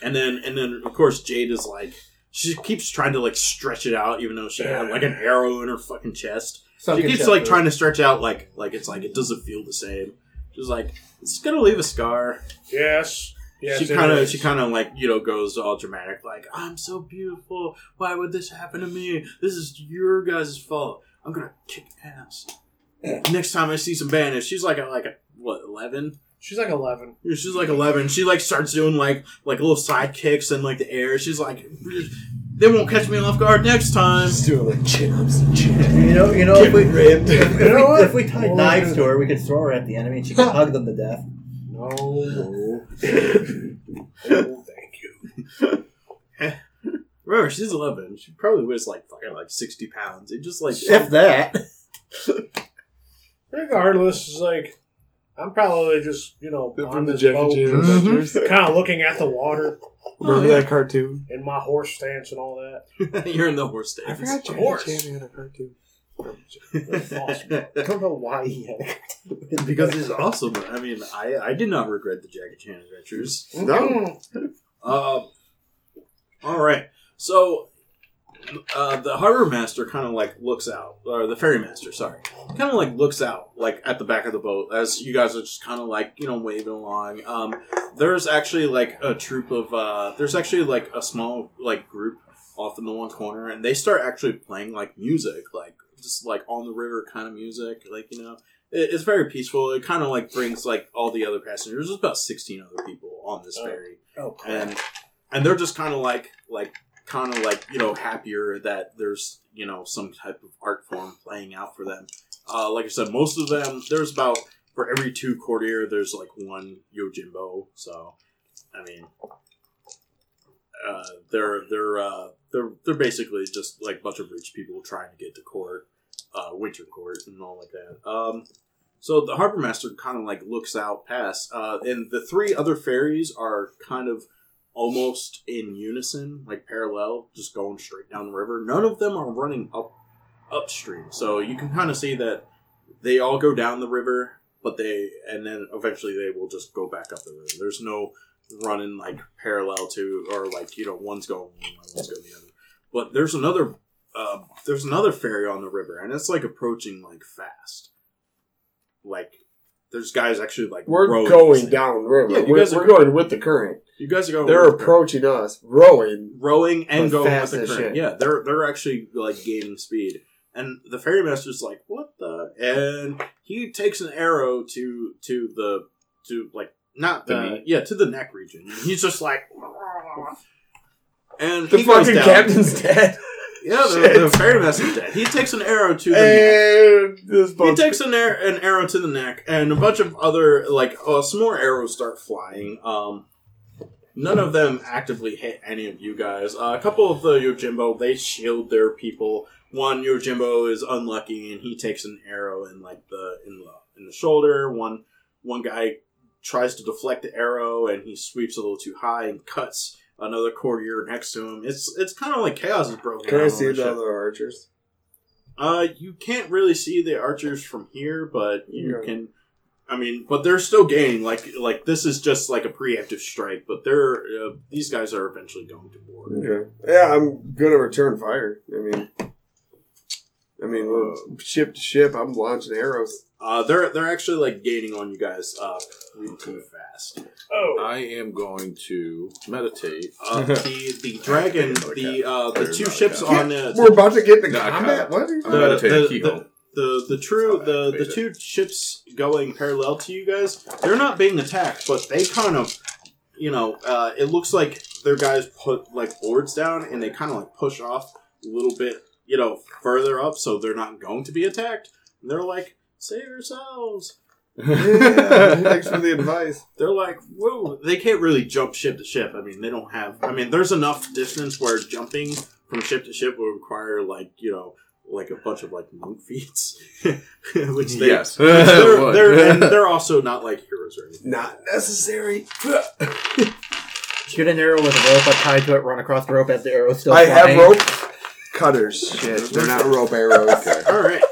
And then and then of course Jade is like she keeps trying to like stretch it out, even though she had like an arrow in her fucking chest. she keeps like trying to stretch out like like it's like it doesn't feel the same. She's like, it's gonna leave a scar. yes. Yes. she kind of she kind of like you know goes all dramatic like I'm so beautiful. Why would this happen to me? This is your guys' fault. I'm gonna kick ass. Next time I see some bandits, she's like a, like a what eleven? She's like 11. She's like eleven. She like starts doing like like little side kicks and like the air. She's like, they won't catch me off guard next time. Just doing like chin ups and chin. You know, you know, if we, ribbed. if, if (laughs) You know we, if we tied knives to her, we could throw her at the enemy and she could (laughs) hug them to death. No. no, (laughs) oh, thank you. Eh. Remember, she's eleven. She probably weighs like fucking like sixty pounds. It just like If that. Regardless, it's like, I'm probably just, you know, on From the this Jackie boat, Chan. Adventures. (laughs) kind of looking at the water Remember that cartoon? in my horse stance and all that. (laughs) you're in the horse I stance. forgot Jackie course. Chan had a cartoon. I don't know why he had it. because it's awesome. I mean, I I did not regret the Jackie Chan adventures. No. Uh, all right. So uh, the harbor master kind of like looks out, or the ferry master, sorry, kind of like looks out, like at the back of the boat as you guys are just kind of like you know waving along. Um, there's actually like a troop of uh, there's actually like a small like group off in the one corner, and they start actually playing like music, like just like on the river kind of music, like you know. It, it's very peaceful. It kind of like brings like all the other passengers. There's about sixteen other people on this Oh. ferry Oh, and and they're just kind of like like kind of like you know happier that there's you know some type of art form playing out for them. Uh, like i said most of them there's about for every two courtier there's like one yojimbo so i mean uh, they're they're uh, they're they're basically just like a bunch of rich people trying to get to court uh, winter court and all like that. Um, so the harbor master kind of like looks out past, uh, and the three other ferries are kind of almost in unison, like parallel, just going straight down the river. None of them are running up upstream, so you can kind of see that they all go down the river, but they and then eventually they will just go back up the river. There's no running like parallel to or like you know one's going one one's going the other. But there's another uh, there's another ferry on the river, and it's like approaching like fast. Like there's guys actually like We're rowing going this- down river. Yeah, you we're guys are we're going with the current. You guys are going. They're approaching us, rowing. rowing and going fast with the current. shit. Yeah, they're they're actually like gaining speed. And the ferrymaster's like, "What the?" And he takes an arrow to to the to like not The the knee? yeah to the neck region. And he's just like, (laughs) and The he goes fucking down. captain's dead. (laughs) Yeah, the, the ferrymaster's dead. He takes an arrow to the neck. He takes an, ar- an arrow to the neck, and a bunch of other like uh, some more arrows start flying. Um, none of them actively hit any of you guys. Uh, a couple of the Yojimbo they shield their people. One Yojimbo is unlucky, and he takes an arrow in like the in the in the shoulder. One one guy tries to deflect the arrow, and he sweeps a little too high and cuts another courtier next to him. It's it's kind of like chaos is broken. Can I see the other archers? Uh, you can't really see the archers from here, but you Okay. can. I mean, but they're still gaining. Like, like this is just like a preemptive strike, but they're uh, these guys are eventually going to board. Okay. Yeah, I'm gonna return fire. I mean, I mean, we're ship to ship. I'm launching arrows. Uh, they're they're actually like gaining on you guys up really too fast. Oh, I am going to meditate. (laughs) Uh, the the dragon, the uh, the two ships on the We're about to get into No, I combat. can't. What? Are I'm the, meditating the, Keyhole. the, the the true the the two ships going parallel to you guys, they're not being attacked, but they kind of, you know, uh, it looks like their guys put like boards down and they kind of like push off a little bit, you know, further up, so they're not going to be attacked. And they're like, save yourselves. Yeah, thanks for the (laughs) advice. They're like, whoa, they can't really jump ship to ship. I mean, they don't have. I mean, there's enough distance where jumping from ship to ship would require like you know like a bunch of like monk feats, (laughs) which they yes. they're, (laughs) they're, and they're also not like heroes or anything. Not necessary. Shoot an arrow with a rope tied to it, run across the rope as the arrow still I flying. have rope cutters. Shit, they're not rope arrows. (laughs) All right,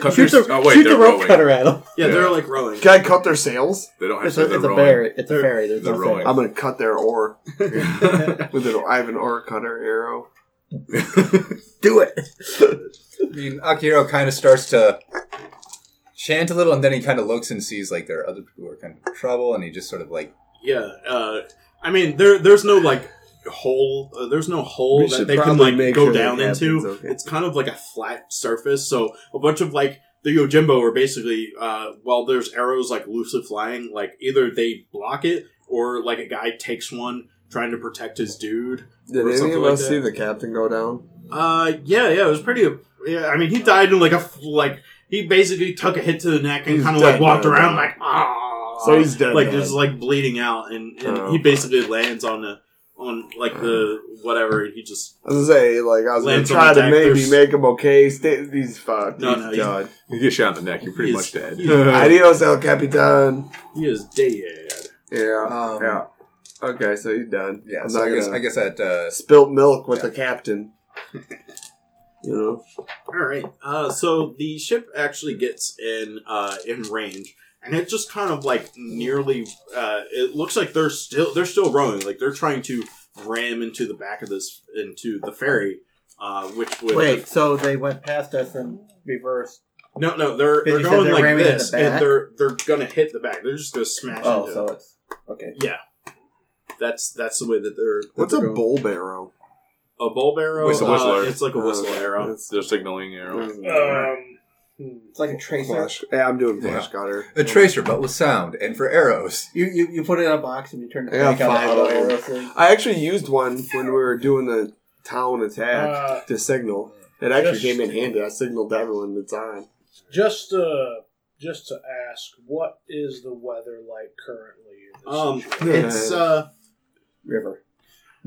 Cut Shoot the, oh, wait, shoot the they're rope rowing. cutter at him. yeah, Yeah. they're like rowing. Can I cut their sails? They don't have It's to. a, They're it's a rowing. ferry. It's a They're- ferry. There's they're no rowing. ferry. I'm gonna cut their oar (laughs) (laughs) with an. I have an oar cutter arrow. Do it. I mean, Akihiro kind of starts to chant a little, and then he kind of looks and sees like there are other people who are kind of in trouble, and he just sort of like Yeah, uh, I mean, there there's no like hole. Uh, there's no hole that they can like go sure down into. okay. It's kind of like a flat surface, so a bunch of like the Yojimbo are basically uh, while there's arrows like loosely flying, like either they block it or like a guy takes one trying to protect his dude. Did Or any something of like us that. see the captain go down? Uh, yeah, yeah, it was pretty. Yeah, I mean, he died in like a like he basically took a hit to the neck and kind of like walked around like ah. So he's dead like now. just like bleeding out, and, and Oh, he basically lands on the on like the whatever. He just I was gonna say, like, I was gonna Lands on try the to deck, maybe there's- make him okay. Stay, he's fucked. No, he's no, he's- done. You get shot in the neck, you're pretty He's- much dead. he's- (laughs) Adios, El Capitan. he is dead. Yeah, Um, yeah. Okay, so he's done. yeah. I'm so not I guess gonna I guess that uh, spilt milk with Yeah. the captain. You know, All right. Uh, so the ship actually gets in uh, in range, and it just kind of like nearly. Uh, it looks like they're still they're still rowing. Like they're trying to ram into the back of this into the ferry, uh, which would Wait, so they went past us and reversed. No, no, they're Because they're you said going they're like ramming in this, the and back? they're they're gonna hit the back. They're just gonna smash Oh, into. so it. it's okay. Yeah, that's that's the way that they're. that what's they're a going. bull barrow? A bowl barrow. Whistle- uh, whistler. it's like a whistle Uh, arrow. that's- They're signaling arrow. Um. It's like a tracer. Flash. Yeah, I'm doing flash Yeah. cutter. a tracer, but with sound and for arrows. You, you you put it in a box and you turn the Yeah, crank on the five auto of them. arrow thing. I actually used one when we were doing the town attack Uh, to signal. It actually just- came in handy. I signaled to everyone that's on. just uh, just to ask, what is the weather like currently? In this Um, situation? it's uh, River.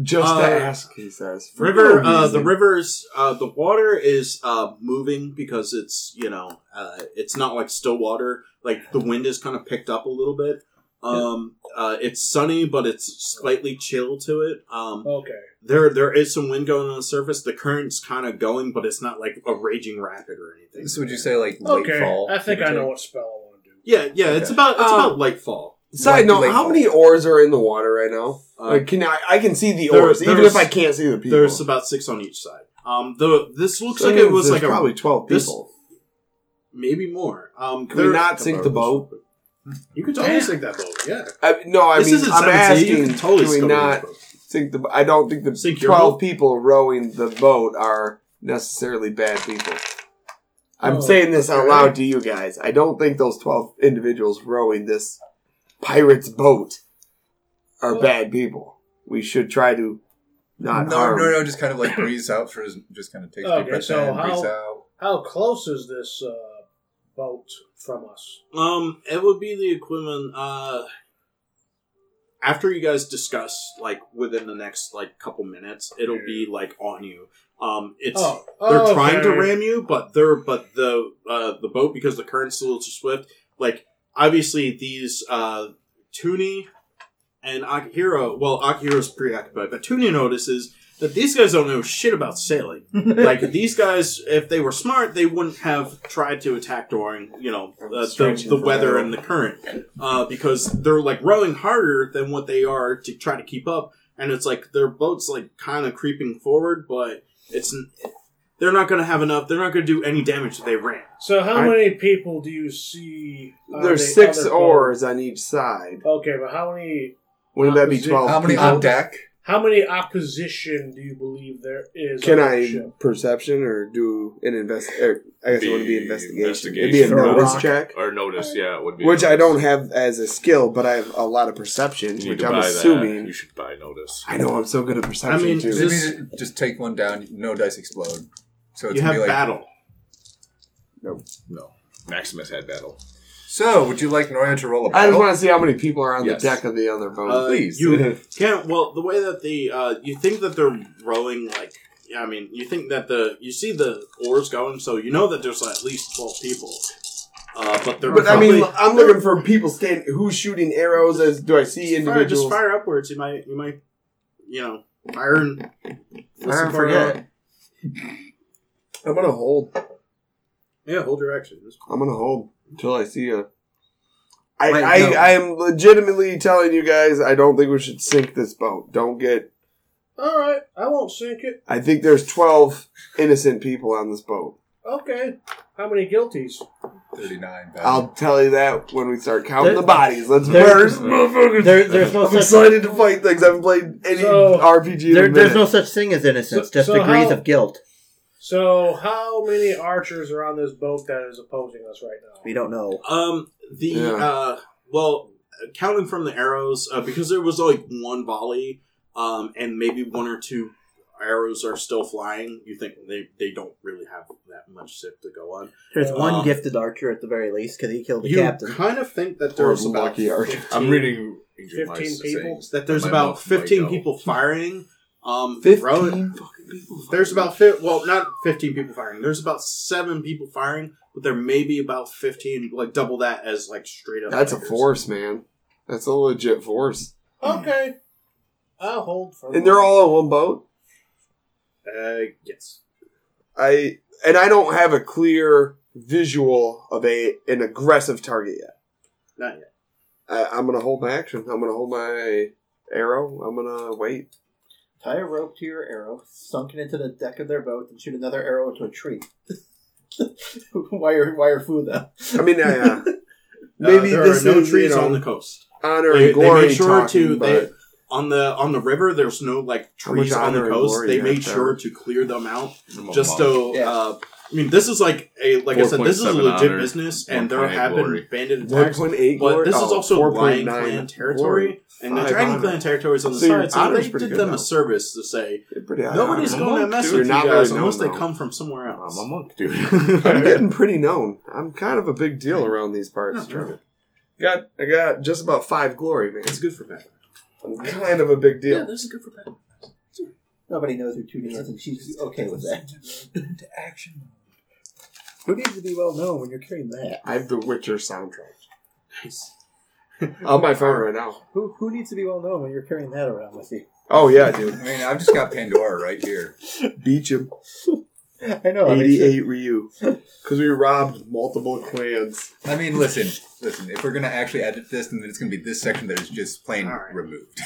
Just Uh, to ask, he says. For river. no Uh, the rivers. Uh, the water is uh moving because it's you know uh it's not like still water. Like the wind is kind of picked up a little bit. Um, uh, it's sunny, but it's slightly chill to it. Um, okay. there there is some wind going on the surface. The current's kind of going, but it's not like a raging rapid or anything. So would you say like late Okay, fall? I think give or I know what spell I want to do. Yeah, yeah. It's about it's Uh, about light fall. Side note: How fall. many oars are in the water right now? Uh, like, can I? I can see the there- oars, even if I can't see the people. There's about six on each side. Um, the this looks So like it was like there's a probably twelve this- people. maybe more. Um, Can we not sink the boat? You could totally sink that boat. Yeah. I, no, I this mean, I'm asking. You can totally can we not sink the? I don't think the Sink twelve people rowing the boat are necessarily bad people. I'm Oh, saying this out okay. loud to you guys. I don't think those twelve individuals rowing this pirate's boat are Well- bad people. We should try to not no, harm. no, no. Just kind of like breathe out for his. Just kind of takes Okay, deep breaths so in, how- breathes out. How close is this uh, boat from us? Um, it would be the equivalent. Uh, after you guys discuss, like within the next like couple minutes, it'll be like on you. Um, it's Oh, they're oh, trying to ram you, but they're but the uh, the boat because the current's a little too swift. Like obviously these uh, Tuni and Akihiro. Well, Akihiro's preoccupied, but Tuni notices that these guys don't know shit about sailing. (laughs) like these guys, if they were smart, they wouldn't have tried to attack during you know uh, the, the weather and the current, uh, because they're like rowing harder than what they are to try to keep up, and it's like their boat's like kind of creeping forward, but it's they're not going to have enough. They're not going to do any damage if they ran. So, how I- many people do you see? There's the six other oars on each side. Okay, but how many? Wouldn't that be Opposite- twelve? How many people? on deck? How many opposition do you believe there is? Can on the I ship? perception or do an invest? Or I guess it wouldn't be Be investigation. It'd be a investigation. notice Rock. check, Or notice, yeah, it would be. which I notice. don't have as a skill, but I have a lot of perception, You need which to I'm buy assuming. That. You should buy notice. I know I'm so good at perception I mean, too. So you This- need just take one down. No dice explode. So it's You gonna have be like, battle. No, no. Maximus had battle. So, would you like Noya to roll a I just battle? want to see how many people are on Yes. the deck of the other boat. Uh, Please. You (laughs) can't. Well, the way that the uh, you think that they're rowing, like yeah, I mean, you think that the you see the oars going, so you know that there's at least twelve people. Uh, but they're but I probably, mean, I'm looking for people standing. Who's shooting arrows? As do I see Just fire, individuals? just fire upwards. You might, you might, you know, fire and Fire and forget. I'm gonna hold. Yeah, hold your action. Just- I'm gonna hold until I see a. I, Wait, I, no. I am legitimately telling you guys I don't think we should sink this boat. Don't get. All right, I won't sink it. I think there's 12 innocent people on this boat. Okay. How many guilties? 39. I'll tell you that when we start counting There- the bodies. Let's there- murder motherfuckers. There, there's no I'm such excited to fight things. I haven't played any So- RPG in there, a there's no such thing as innocence, So- just so degrees how- of guilt. So, how many archers are on this boat that is opposing us right now? We don't know. Um, the Yeah. uh, well, counting from the arrows, uh, because there was like one volley, um, and maybe one or two arrows are still flying. You think they they don't really have that much zip to go on. There's Uh, one gifted archer at the very least because he killed the you captain. kind of think that there's about lucky archer. 15 I'm reading 15 people? that there's about 15 people firing. Um, 15 Rowan- fucking people. There's about fi- well, not 15 people firing. There's about seven people firing, but there may be about 15, like double that as like straight up. That's a fighters. force, man. That's a legit force. Okay. I'll hold for And they're all on one boat? Uh, yes. I and I don't have a clear visual of a an aggressive target yet. Not yet. I, I'm gonna hold my action. I'm gonna hold my arrow. I'm gonna wait. Tie a rope to your arrow, sunk it into the deck of their boat, and shoot another arrow into a tree. (laughs) wire, wire food them. I mean, I, uh, (laughs) maybe there this are no is trees you know, on the coast. honor They, and they made sure talking, to they, on the on the river. There's no like trees on the coast. They made sure have? to clear them out just monk. so. Yeah. Uh, I mean, this is like a like I said. This is a legit honor, business, and there 1.8 have glory. been bandit one attacks. point eight. But this is oh, also Lion 4.9 Clan territory, glory. and the Five Dragon honor. Clan territory is on the So side. So they did them now. a service to say You're pretty high nobody's honor. going to mess dude. with you You're not guys unless they though. come from somewhere else. I'm a monk, dude. (laughs) I'm getting pretty known. I'm kind of a big deal around these parts. Yeah. Got I got just about five glory, man. It's good for Batman. I'm kind of a big deal. Yeah, deal. this is good for Batman. Nobody knows who Tootie is, and she's okay with that. (laughs) Into action. Who needs to be well known when you're carrying that? I have the Witcher soundtrack Nice. (laughs) on my phone right now. Who who needs to be well known when you're carrying that around with you? Oh yeah, dude. I mean, I've just got Pandora right here. (laughs) Beach (laughs) him. I know. I mean, 88 Ryu. Because we robbed multiple clans. I mean, listen, listen. If we're gonna actually edit this, then it's gonna be this section that is just plain All right. removed.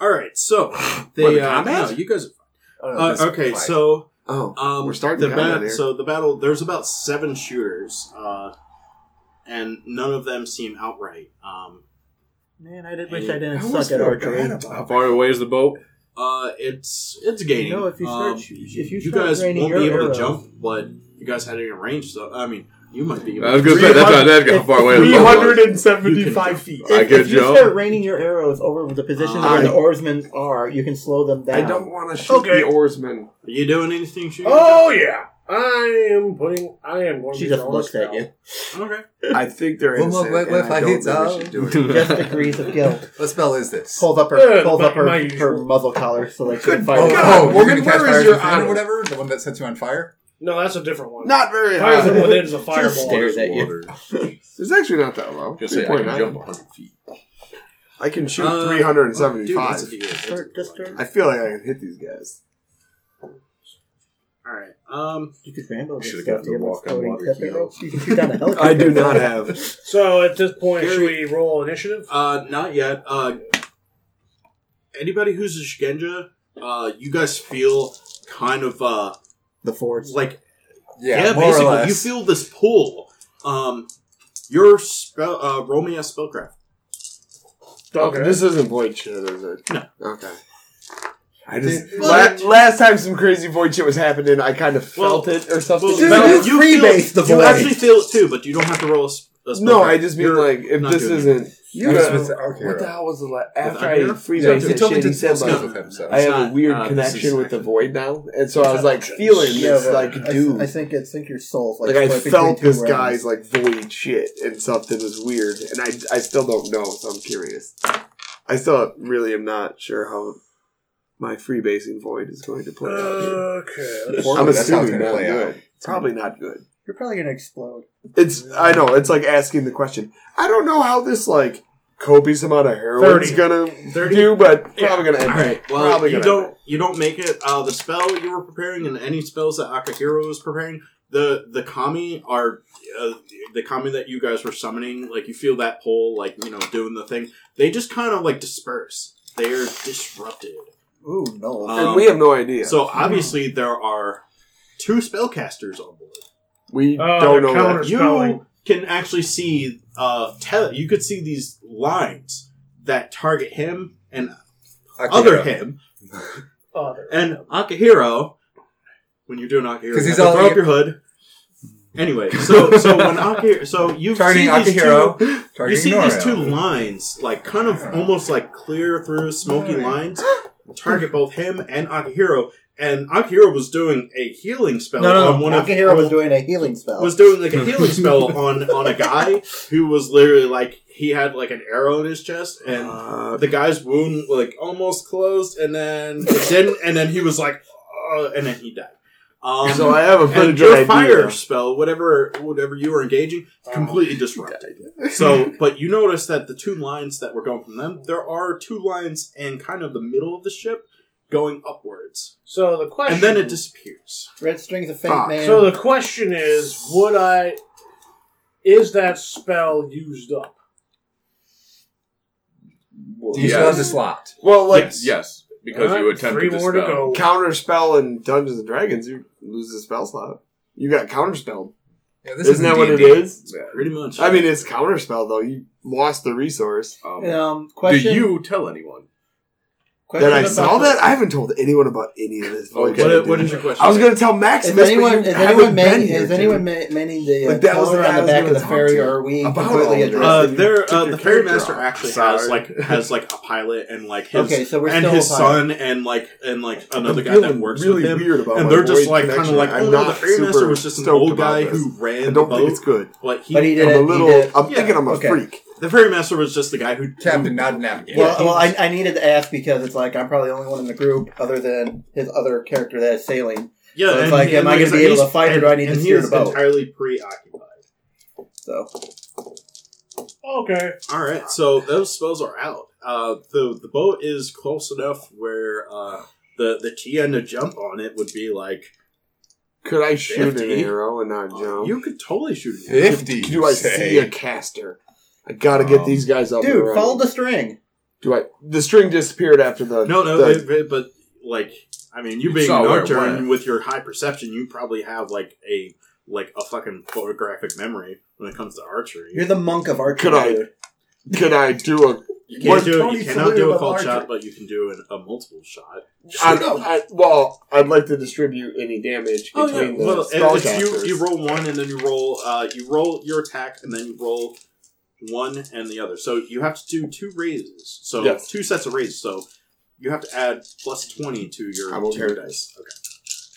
All right, so (gasps) they What, the uh, combat? no, you guys. Oh, Uh, okay, applies. so Oh, um, we're starting the the combat bat- here. So the battle, there's about seven shooters, uh, and none of them seem outright. Um, man, I did wish I didn't I almost suck at feel archery. How far away is the boat? uh, it's it's gaining. You know, if you start Um, if you you start guys won't be able arrows- to jump, but you guys had it in range. So I mean, you might be. Able I was to. gonna say that's not that's how far away the 375 feet. I If, get if you Joe. start raining your arrows over the position Uh, where the oarsmen are, you can slow them down. I don't want to shoot Okay. the oarsmen. Are you doing anything? Shooting? Oh yeah, I am putting. I am going She just looks at spell. you. Okay. I think they're Well, innocent. what- what and if I I don't think we some? should do (laughs) it. Just degrees of guilt. (laughs) What spell is this? Pulls up her, Uh, pulls my- up her, her muzzle collar so like Good she fire. Oh, God, oh, woman, you're gonna cast where is fire your within honor? or whatever? The one that sets you on fire? No, that's a different one. Not very Fire from high. within is a Just fireball. stares at you. Water. (laughs) It's actually not that low. Just say I can 3.9. jump 100 feet. I can shoot Uh, 375. Dude, that's a deal. Start, just start. I feel like I can hit these guys. All right. Um. You could Rambo this Should've stuff. gotten Do you the have walk on exploding water pepper heal. ropes? You can shoot down a (laughs) helicopter. I do not have. So at this point, should we roll initiative? Uh, not yet. Uh, anybody who's a Shugenja, uh, you guys feel kind of uh the force. like Yeah, yeah, more basically or less. you feel this pull. Um, your spell, uh, roll me a spellcraft. Okay. This isn't blade shit, is it? No. Okay. I just Dude, la- but- last time some crazy void shit was happening, I kind of felt Well- it or something. Well, Dude, no, you free feel- base the You actually feel it too, but you don't have to roll a, spell no, check. I just mean You're like if not this doing it. Isn't. You This know, was what the hell was the last? After I free Yeah, base he told me shit, to he said like with him. So. I have not, a weird uh, connection with the void now, and so I was like feeling yeah, this like I, dude. I think it's think your soul's like, like I felt this realms. guy's like void shit, and something was weird, and I I still don't know, so I'm curious. I still really am not sure how my freebasing void is going to play out here. Okay. I'm that's how it's assuming gonna not play good. out. Probably not good. You're probably gonna explode. It's I know it's like asking the question. I don't know how this like copious amount of heroin's 30. gonna 30? do, but Yeah. probably gonna end. All right. Well, Probably you gonna don't you don't make it. Uh, the spell you were preparing and any spells that Akahiro is preparing, the the kami are uh, the kami that you guys were summoning. Like you feel that pull, like you know, doing the thing. They just kind of like disperse. They're disrupted. Ooh no. Um, and we have no idea. So obviously there are two spellcasters on board. We Oh, don't know counter- that. You Spelling. can actually see uh tell you could see these lines that target him and other him Other. and Akahiro. When you're doing Akahiro, 'Cause you he's to all- throw up your hood. Anyway, so so when Akahiro, so you see Targeting these Akahiro. two, you Targeting see these two lines, like kind of almost like clear through smoky lines, target both him and Akahiro. And Akahiro was doing a healing spell No, no, on no. one of Akihiro was doing a healing spell. was doing like a healing spell on on a guy who was literally like he had like an arrow in his chest and Uh, the guy's wound like almost closed and then it didn't and then he was like uh, and then he died. Um, so I have a pretty good idea. fire spell, whatever whatever you were engaging, completely disrupted. So, but you notice that the two lines that were going from them, there are two lines in kind of the middle of the ship going upwards, So the question. and then it disappears. Red strings of fate, Fuck. man. So the question is, would I? Is that spell used up? Do you still have the slot? well, like Yes. Yes, because Alright, you attempted three the more to spell. go. counter spell in Dungeons and Dragons, you lose the spell slot. You got counter spelled. Yeah, this Isn't that what it D&D. is? Pretty much. I mean, it's counter spell though. You lost the resource. Um, um, do question. you tell anyone? Question That I saw the- that. I haven't told anyone about any of this. void Okay. shit, what, dude. what is your question? I was going to tell Maximus, Is anyone you is haven't anyone been man, here, is anyone ma- manning the uh, Like, that was the color guy on the was back of the ferry, to or are we about completely all addressed? Uh, there, uh, the ferry master actually has like has like a pilot and like his Okay, so we're and his son and like and like another guy that works really with him. weird about and they're just like kind of like, I'm oh no, the not ferrymaster super was just an old guy who ran I the don't boat. think it's good. But he, But he did a little. I'm thinking I'm a freak. The ferrymaster was just the guy who Captain, not navigate. Well, well, I, I needed to ask because it's like I'm probably the only one in the group other than his other character that is sailing. Yeah, So it's and like, he- am I gonna be able to fight or do I need to and he steer the boat? entirely preoccupied. So Okay. All right, so those spells are out. Uh, the the boat is close enough where uh, the the TN to jump on it would be like Could I shoot an 50? arrow and not jump? you could totally shoot it. Fifty. Do I say. see a caster? I gotta get Um, these guys up. dude, running. follow the string. Do I? The string disappeared after the. No, no, the- they- they- but like, I mean, you being Saw an archer and with your high perception, you probably have like a like a fucking photographic memory when it comes to archery. You're the monk of archery. Could I- dude. could I do a? you can't do Tony you cannot do a of called archer. shot, but you can do an, a multiple shot. I, I, well, I'd like to distribute any damage Oh yeah, between the well, if you you roll one and then you roll uh you roll your attack and then you roll one and the other. So you have to do two raises. So Yes. two sets of raises. So you have to add plus twenty to your, I will to do dice. Okay.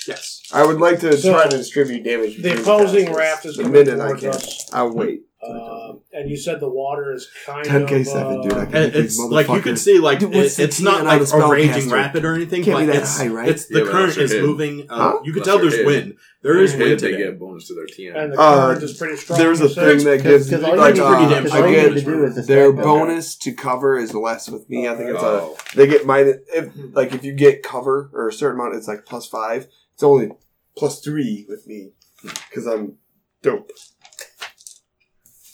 Yes. I would like to So, try to distribute damage. The between opposing casters raft is the coming minute I towards can. us. I'll wait. Um, and you said the water is kind 10K of seven, dude, I uh, can- And it's like you can see like Dude, it, the it's not TN on like a a spellcaster? raging rapid or anything, Can't be but that it's, high, right? it's Yeah, the but current unless you're is hidden. moving. Uh, Huh? You can Unless tell you're there's hidden. wind. There is If wind. they today. get bonus to their TN. and the Uh, current is pretty strong. There's a you thing that gives Because all like uh, do- 'cause all again, need to do is their attack bonus to cover is less with me. I think it's a Oh. they get minus if like if you get cover or a certain amount, it's like plus five. It's only plus three with me because I'm dope.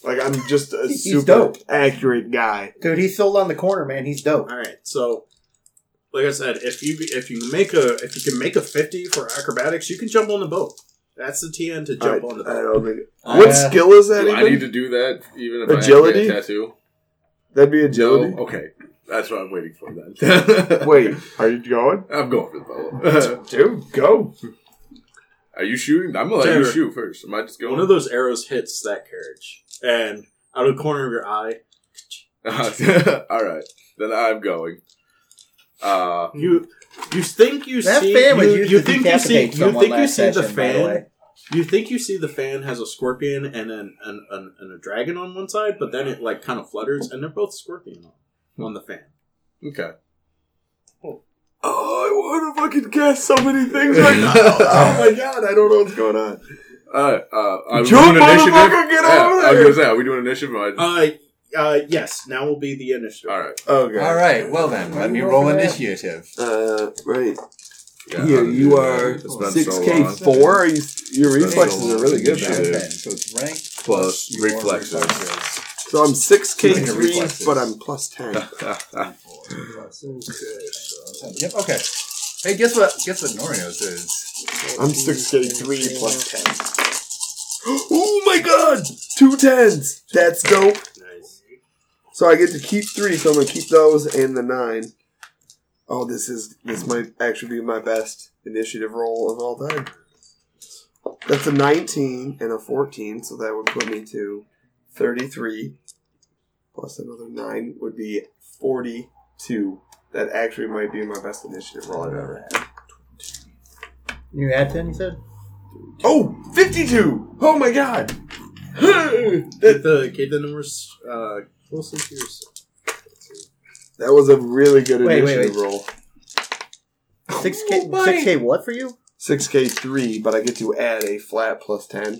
Like I'm just a super dope. accurate guy. Dude, he's sold on the corner, man. He's dope. All right, so like I said, if you if you make a if you can make a fifty for acrobatics, you can jump on the boat. That's the TN to jump I, on the I boat. don't think. Uh, what skill is that? Do I need to do that even if Agility? I have a tattoo? That'd be agility. No? Okay. That's what I'm waiting for then. (laughs) Wait, are you going? I'm going for the bow. (laughs) Dude, go. Are you shooting? I'm gonna let you Tanner. shoot first. Am I just going? One of those arrows hits that carriage, and out of the corner of your eye, (laughs) All right, then I'm going. Uh, you you think you That see fan was you, used you to think you see you think you see the session, the fan way. you think you see the fan has a scorpion and an, an, an, and a dragon on one side, but then it like kind of flutters, and they're both scorpion on, on the fan. okay. Oh, I want to fucking guess so many things right (laughs) now. oh my god, I don't know what's going on. All right. Uh, are we Jump, doing initiative? motherfucker, get Yeah, over I was there. gonna say, are we doing an initiative? Am I- Uh, uh, yes. Now will be the initiative. All right. Okay. All right. Well then, let me roll initiative. Uh, right. Yeah, Here, you are it. It's been six so K four. You? Your reflexes are really good, man. Initiative. So it's rank Plus your reflexes. So I'm six K three, but I'm plus ten. (laughs) Yep. Okay. Hey, guess what? Guess what Norios is? I'm six K three plus ten. (gasps) Oh my god! Two tens. That's dope. Nice. So I get to keep three, so I'm gonna keep those and the nine. Oh, this is this might actually be my best initiative roll of all time. That's a 19 and a 14, so that would put me to 33. Plus another 9 would be 42. That actually might be my best initiative roll I've ever had. You had 10, you said? Oh, 52! Oh my god! (laughs) Keep that, the keep the numbers uh, closely to yourself. that was a really good Wait, wait, initiative wait. roll. 6K, Oh, 6K what for you? 6k3, but I get to add a flat plus 10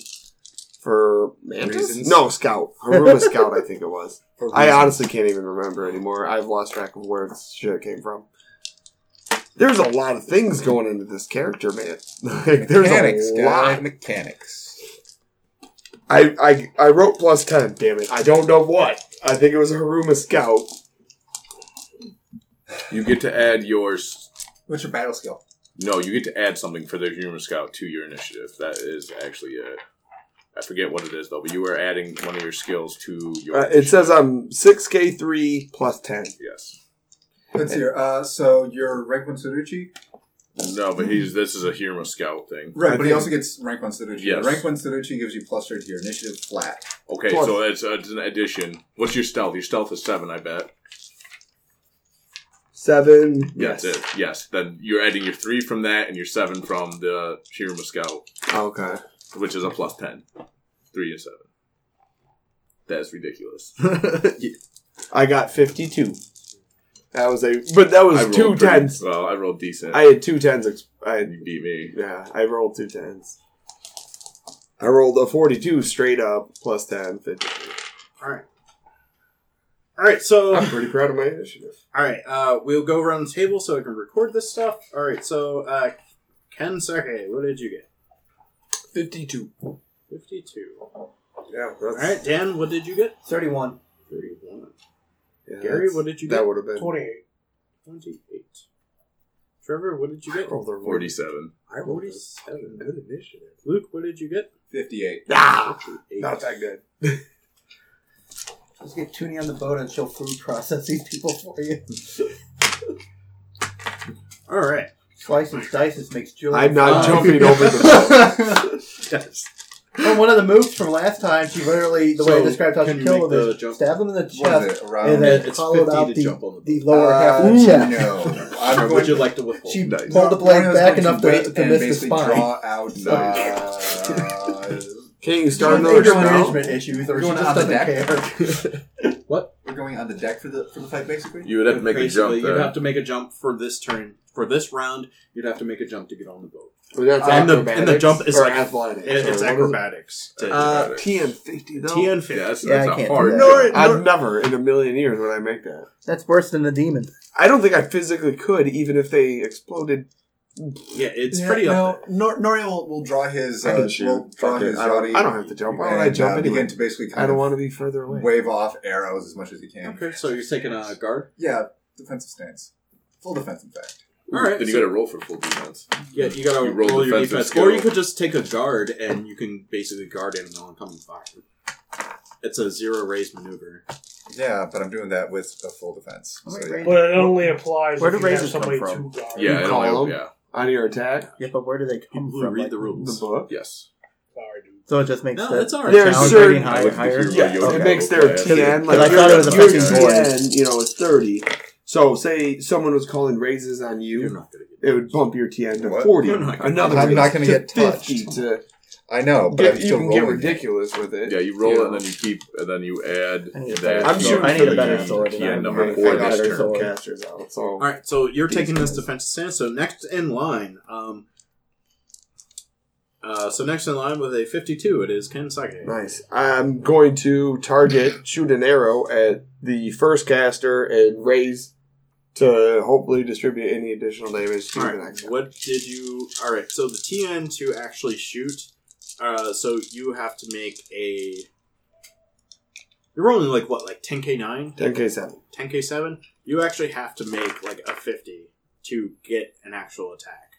for Mantis? Reasons? No, Scout. Hiruma Scout, I think it was. (laughs) For I reasons. honestly can't even remember anymore. I've lost track of where this shit came from. There's a lot of things going into this character, man. (laughs) like, there's mechanics, a guy. lot. Mechanics. I, I, I wrote plus 10, damn it. I don't know what. I think it was a Hiruma Scout. you get to add yours. What's your battle skill? No, you get to add something for the human scout to your initiative. That is actually it. I forget what it is though, but you were adding one of your skills to your. Uh, it says I'm 6k3 plus 10. yes. Let's hear. Uh, so your rank one Suruchi, No, but he's this is a Hiruma scout thing. right? I but he think- also gets rank one Suruchi. Yes. Rank one Suruchi gives you plus three to your initiative flat. Okay, Plus- so it's, uh, it's an addition. What's your stealth? Your stealth is seven, I bet. 7. Yes, it. Yes, then you're adding your three from that and your seven from the Hiruma scout, Okay. which is a plus ten. Three and seven. That's ridiculous. (laughs) I got 52. That was a, but that I was rolled two pretty- tens. Well, I rolled decent. I had two tens. ex- I had, you beat me. yeah, I rolled two tens. I rolled a 42 straight up plus 10. 52. All right. All right. So I'm pretty proud of my initiative. all right. Uh, we'll go around the table so I can record this stuff. All right. So uh, Kensake, what did you get? 52. Fifty-two. All Yeah, that's, right. Dan, what did you get? 31. Thirty-one. Yeah, Gary, what did you That get? would have been. 28. Twenty-eight. Trevor, what did you get? rolled a roll. Forty-seven. I rolled Forty-seven. good initiative. Luke, what did you get? Fifty-eight. Ah! Fifty-eight. Not that good. Just get Toonie on the boat and she'll food process these people for you. (laughs) All right. Slices, dices, makes Julie. I'm not jumping over the (laughs) Yes. Well, one of the moves from last time, she literally, the way I So, described how can she killed make him the is jump? stab them in the What chest, it? And then It's hollowed 50 out the, jump on the the boat. lower half of Uh, the chest. No, (laughs) Or I'm would you like to withhold? She Nice. pulled the blade Norios back enough wait to, to miss the basically spine. Draw out. (laughs) Uh, Can you start Maybe another there's spell? management issues, or We're she going just on the doesn't deck? care. (laughs) we're going on the deck for the for the fight, basically. You would have to make a jump. You'd There. have to make a jump for this turn. For this round, you'd have to make a jump to get on the boat. Well, that's And the- and the jump is like- athletics. It- it's or it? acrobatics. Uh, TN fifty though. TN Yeah, 50. that's, Yeah, that's I a can't do hard that. I'd never in a million years would I make that. That's worse than the demon. I don't think I physically could, even if they exploded. Yeah, it's Yeah, pretty no, up. Nor- Nori will, will draw his. I Uh, shoot. will draw his I don't- I don't have to jump. Why would I jump uh, anyway? Begin to basically I don't of want to be further away. wave off arrows as much as he can. Okay, so you're taking a guard. Yeah, defensive stance, full defense, in fact. All right. Then you so- got to roll for full defense. Yeah, you gotta You roll roll, your defensive defense, skill. or you could just take a guard and you can basically guard any oncoming fire. It's a zero raise maneuver. Yeah, but I'm doing that with a full defense. So, yeah. But it only applies Where if do you have raises come somebody from? to guard. Yeah, You it call only, them? yeah. On your attack, Yeah, but where do they come People who from? read Like, the rules. the book. Yes. Sorry, dude. So it just makes No, the that's alright. There's challenge certain- rating higher. If higher? you're- Yeah, Yogi it makes Book their class. TN like I thought it was your affecting boys. TN, you know, is thirty. So say someone was calling raises on You're not gonna get it would bump your TN to What? forty. You're not gonna- Another I'm raise not gonna to get touched. to I know, but get, I'm you still can get rolling. ridiculous with it. Yeah, you roll Yeah. it and then you keep, and then you add I need a that. better- I'm shooting I need for a the better TN sword. than TN I'm number doing. four I I got got turn sword. casters out. So All right, so you're taking this guys. defensive stance. So next in line, um, uh, so next in line with a 52, it is Kensake. nice. I'm going to target, shoot an arrow at the first caster and raise to hopefully distribute any additional damage to All the right, next. what did you? All right, so the TN to actually shoot, uh, so you have to make a. You're rolling like what, like 10k nine, 10k seven. 10k seven. You actually have to make like a 50 to get an actual attack.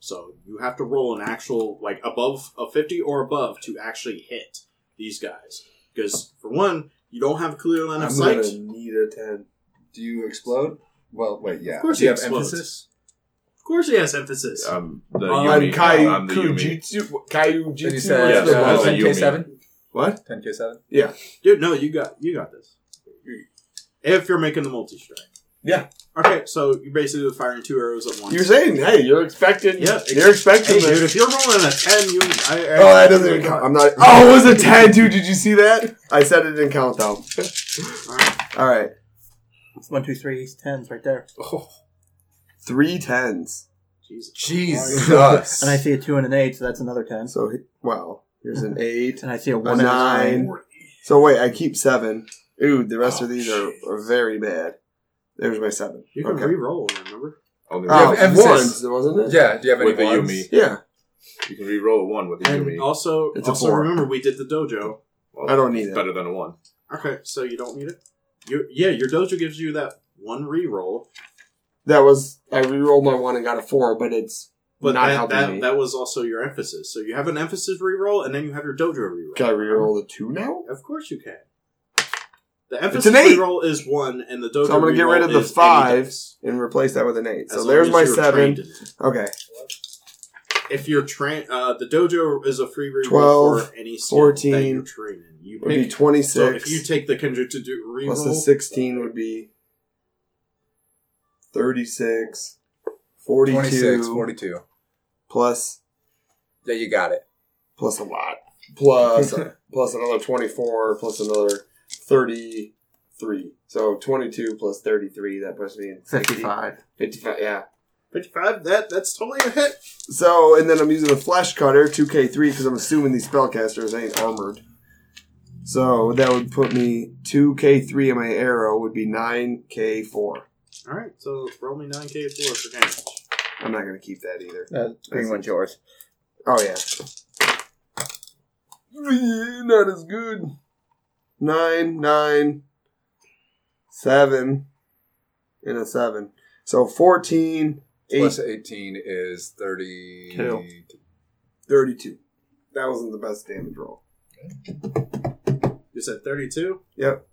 So you have to roll an actual like above a 50 or above to actually hit these guys. Because for one, you don't have a clear line of I'm sight. gonna need a ten. Do you explode? Well, wait, yeah. Of course Do you he have explodes. emphasis? Of course, he has emphasis. Um, the Um, I'm Yumi. Kai I'm the Yumi. Kyujutsu. Kaiju And you Jitsu. said Yes, what's the uh, 10k seven. What? 10k seven. Dude, no, you got you got this. If you're making the multi strike. Yeah. Okay, so you're basically firing two arrows at once. You're saying, hey, you're expecting. Yeah, you're expecting. Hey, this. dude, if you're rolling a ten, you. I, I, Oh, that doesn't even count. I'm not. Oh, it was a (laughs) ten, dude. Did you see that? I said it didn't count though. Alright. (laughs) All right, It's one, two, three, tens right there. Oh, (laughs) three tens. Jesus. Jesus. And I see a two and an eight, so that's another ten. So, he- well, here's an (laughs) eight, And I see a a one and a nine. nine. So wait, I keep seven. Ooh, the rest Oh, of these are, are very bad. There's my seven. You can Okay. re-roll remember? Only Oh, oh one. have emphasis. ones, wasn't it? yeah. Do you have any With the ones? Yumi. Yeah. You can re-roll a one with the And Yumi. also, It's also four. remember we did the dojo. Well, I don't need it. Better than a one. Okay, so you don't need it. You yeah, your dojo gives you that one re-roll, That was I re-rolled my one and got a four, but it's but not that, helping that me. that was also your emphasis. So you have an emphasis re-roll, and then you have your dojo re-roll. Can I re-roll the two now? Of course you can. The emphasis re-roll is one, and the dojo. So I'm gonna get rid of the five and replace that with an eight. As So there's my seven. Okay, If you're trained, uh, the dojo is a free re-roll 12, for any skill that 14, you're trained in. You would be pick. twenty So if you take the Kenjutsu do- re-roll, plus the sixteen would be thirty six. 42 26, 42. plus Yeah, you got it. plus a lot plus (laughs) plus another 24 plus another 33 so 22 plus 33 that puts me in Fifty-five. 55 yeah fifty-five. That that's totally a hit. so and then i'm using a flash cutter 2k3 because i'm assuming these spellcasters ain't armored so that would put me 2k3 and my arrow would be 9k4 All right, so roll me nine k four for damage. i'm not going to keep that either Uh, green one's yours. oh yeah not as good nine nine seven and a seven so 14 eight, Plus 18 is 30. Two. 32 that wasn't the best damage roll You said thirty-two. Yep.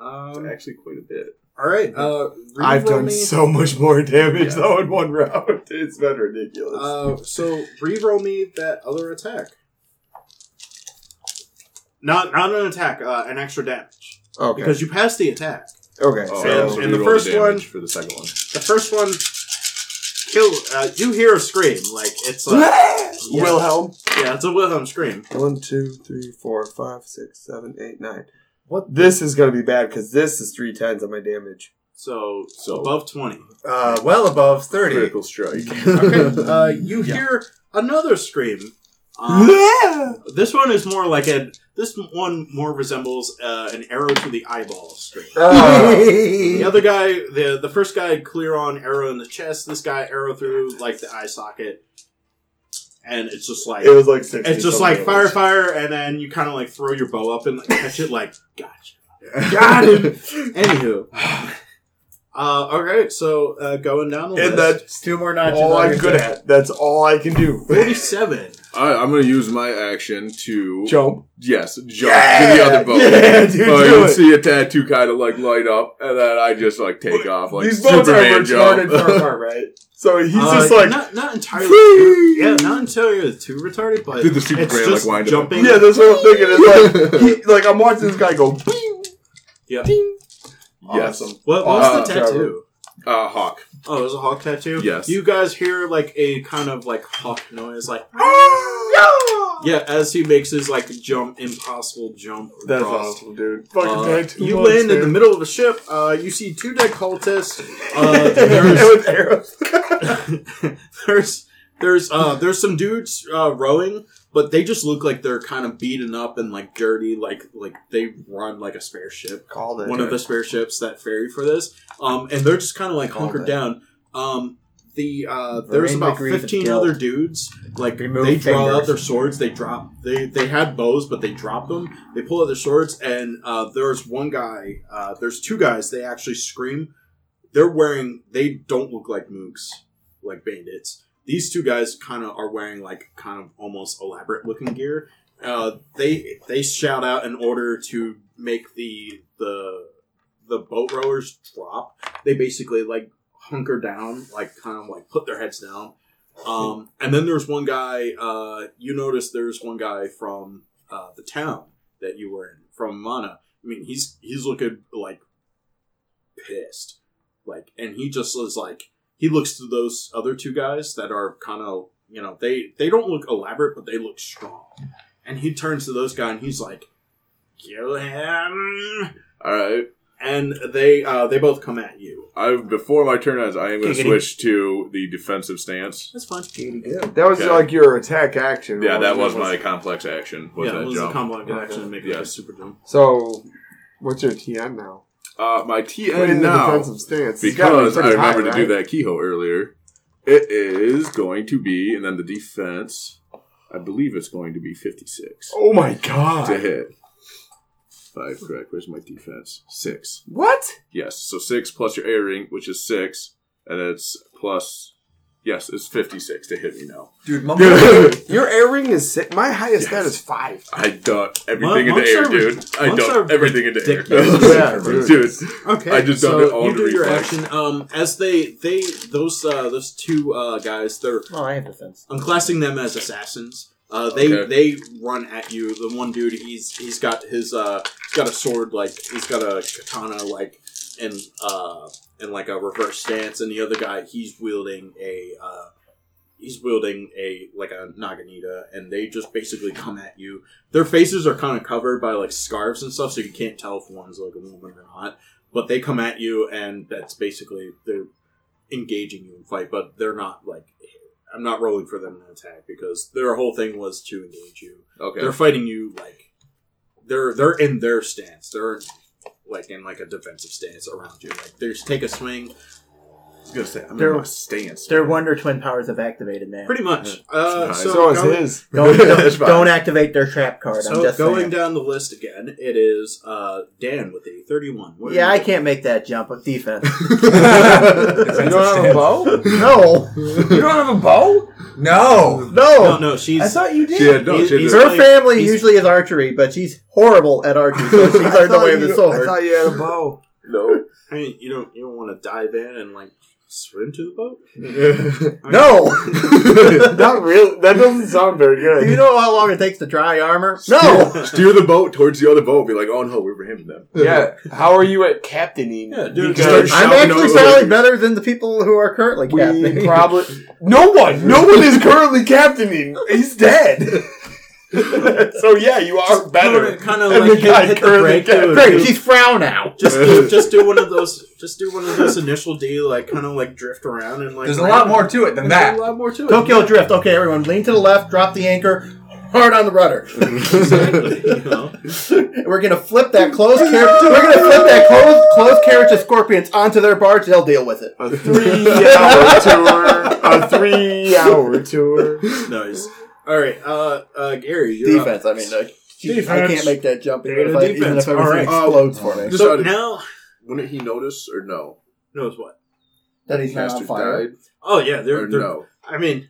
Um. Actually, quite a bit. All right. Uh, i've done me- so much more damage Yeah. though in one round (laughs) it's been ridiculous Uh, so re-roll me that other attack. Not not an attack, uh, an extra damage okay because you passed the attack. okay Oh, so and- so and the first damage one- for the second one. The first one, kill. Uh, you hear a scream like it's like (laughs) yeah. wilhelm yeah, it's a Wilhelm scream. One, two, three, four, five, six, seven, eight, nine. What? This is going to be bad because this is three tens on my damage. So So- above twenty. Uh, well above 30. Critical strike. Okay. (laughs) uh, you hear another scream. Um, this one is more like a. This one more resembles uh, an arrow to the eyeball scream. The other guy, the the first guy, clear on arrow in the chest. This guy, arrow through like the eye socket, and it's just like it was like six. it's just like fire, fire, and then you kind of like throw your bow up and like, catch it. Like, gotcha, (laughs) got him. Anywho, uh, okay, so uh, going down the And list, that's Two more notches. all I'm good at. That's all I can do. forty-seven. I, I'm going to use my action to Jump. yes jump Yeah! to the other boat. Yeah, (laughs) dude, Uh, do you'll it. see a tattoo kind of like light up, and then I just like take off like These boats are Superman retarded jump. far apart, right? (laughs) So he's Uh, just like, not not entirely. Free! yeah, not entirely too retarded, but Did the it's Superman, like, just wind up? jumping. yeah, that's what I'm thinking. It's like, he, (laughs) like I'm watching this guy go, bing, Yeah. bing. Yes. Awesome. What, what was Uh, the tattoo? Uh, Hawk. Oh, it was a hawk tattoo. Yes. You guys hear like a kind of like hawk noise, like Ah! yeah, as he makes his like jump, impossible jump. That's across. awesome, dude. Fucking Uh, tattoo you monster. land in the middle of a ship. Uh, you see two dead cultists. Uh, there's (laughs) with arrows. (laughs) there's there's uh there's some dudes uh rowing, but they just look like they're kind of beaten up and like dirty, like like they run like a spare ship. Called it. One of the spare ships that ferry for this. Um and they're just kind of like Called hunkered it. down. Um the uh there's about 15 other dudes like Remove they draw out their swords they drop they they had bows but they dropped them they pull out their swords and uh there's one guy uh there's two guys they actually scream they're wearing they don't look like mooks like bandits these two guys kind of are wearing like kind of almost elaborate looking gear uh they they shout out in order to make the the the boat rowers drop they basically like hunker down like kind of like put their heads down um, and then there's one guy. Uh, you notice there's one guy from uh, the town that you were in, from Mana. I mean, he's he's looking like pissed, like, and he just is like he looks to those other two guys that are kind of you know they they don't look elaborate, but they look strong, and he turns to those guys and he's like, "Kill him!" All right. And they uh, they both come at you. I before my turn ends, I am going to switch to the defensive stance. That's fine. That was Okay. like your attack action. Yeah, that was my complex action. Was yeah, that it was jump? a combo action to make it Yeah. a super jump. So, what's your TN now? Uh, my in TN the now defensive stance. It's be because I high, to do that keyhole earlier. It is going to be, and then the defense. I believe it's going to be 56. Oh my god. to hit. Five correct. Where's my defense? Six. What? Yes. So six plus your air ring, which is six, and it's plus. Yes, it's fifty six to hit me now. Dude, (laughs) Mum- your air ring is sick. My highest stat is five. I dunked everything Monks into air, are dude. I monks dunked are everything into air, ridiculous. (laughs) Yeah, dude. dude. Okay, I just so dumped it all you into do your reflex. action. Um, as they they those uh those two uh guys, they're Oh, I have defense. I'm classing them as assassins. Uh, they Okay. they run at you. The one dude, he's he's got his uh he's got a sword like he's got a katana like in uh in like a reverse stance, and the other guy he's wielding a uh he's wielding a like a naginata, and they just basically come at you. Their faces are kind of covered by like scarves and stuff, so you can't tell if one's like a woman or not. But they come at you, and that's basically they're engaging you in fight, but they're not like I'm not rolling for them to attack because their whole thing was to engage you. Okay. They're fighting you like they're they're in their stance. They're like in like a defensive stance around you. Like there's take a swing. I was gonna say I'm They're- in my stance. Their Wonder Twin powers have activated now. Pretty much. Uh, Nice. so So is going, his. Don't, That's don't, (laughs) fine. don't activate their trap card. I'm So just going saying. down the list again, it is uh, Dan with a 31. What are Yeah, you I doing? can't make that jump with (laughs) defense. you don't have a bow? (laughs) no, You don't have a bow? No. No, no. no, she's I thought you did. She had, no, He's- she had he's- the- Her like- family he's- usually is archery, but she's horrible at archery, so she (laughs) I learned the thought way of you- the I sword. thought you had a bow. no. I mean, you don't you don't want to dive in and like swim to the boat. (laughs) No! (laughs) Not real. That doesn't sound very good. Do you know how long it takes to dry armor? No! Steer, steer the boat towards the other boat. Be like, oh no, we're for him then. Yeah. How are you at captaining? Yeah, dude, Because I'm actually over probably it. better than the people who are currently we captaining. probably no one. No one is currently captaining. He's dead. (laughs) (laughs) so yeah, you are better. Kind of like the hit, guy hit the currently brake. kept- Great, she's frown now. just (laughs) do, just do one of those just do one of those initial D like kind of like drift around and like There's a lot more to it than There's that. a lot more to it. Tokyo Drift. Okay, everyone, lean to the left, drop the anchor, hard on the rudder. exactly. (laughs) We're gonna flip that closed carriage. We're gonna flip that closed closed carriage of scorpions onto their barge. They'll deal with it. A three-hour tour. A three-hour tour. Nice. All right, uh, uh, Gary, you're up. Defense. I mean, like, I Defense. can't make that jump even if, I, even defense. if everything All right. explodes for me. Just So out of- now Wouldn't he notice or no? knows what? That he's not on Master fire. died Oh yeah, they're, or they're no? I mean,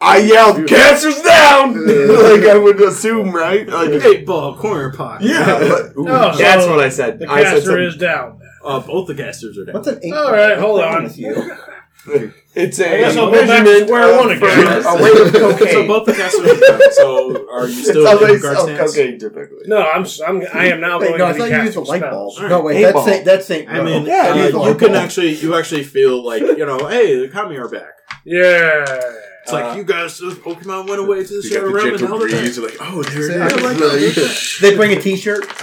I yelled, "Cancer's down!" (laughs) like I would assume, right? Like, Eight ball corner pocket. yeah, but, Ooh, Oh, so that's what I said. The I said caster something. is down. Uh, both the casters are down. What's an eight? All right, hold on. with you? (laughs) It's a I guess I'll go back to measurement square one of- again. for (laughs) a weight of so cocaine. both the casters are. So are you still how in they guard sell stance? cocaine typically. No, I'm, s- I'm I am now Wait, going no, I to thought be you used a light spells. bulb. No, wait, Eight that's ball. Saint, that's Saint. I mean, Yeah, uh, it is you light can bulb. actually you actually feel like you know, hey, the kami are back. Yeah. It's like Uh, you guys, those Pokemon went away to the You shadow got the realm and gentle held it breeze. there. You're like, oh, there Say it like that. (laughs) They bring a T-shirt. (laughs)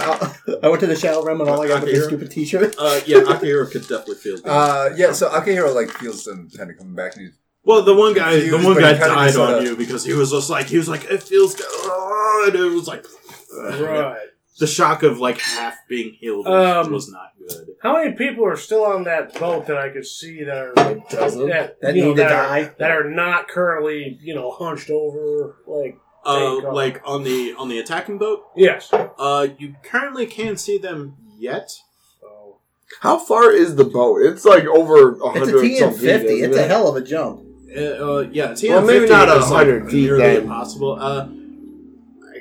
I went to the Shadow Realm and all I got was a stupid T-shirt. Uh, yeah, Akihiro could definitely feel (laughs) that. Uh, yeah, so Akihiro like feels them kind of coming back and he's well, the one guy, the one guy kinda died on sorta- you because he was just like he was like it feels good, oh, and it was like Right. the shock of like half being healed Um, was not good. How many people are still on that boat that I could see that are dozen. that, That you know, need to that die. Are, that are not currently you know hunched over like Uh, God. like on the on the attacking boat, yes. uh, you currently can't see them yet. So, How far is the boat? It's like over a It's a hundred. T and fifty. It's a hell of a jump. Uh, uh, yeah, TM50 Well, maybe not a is, like, hundred feet, nearly then. impossible. Uh, I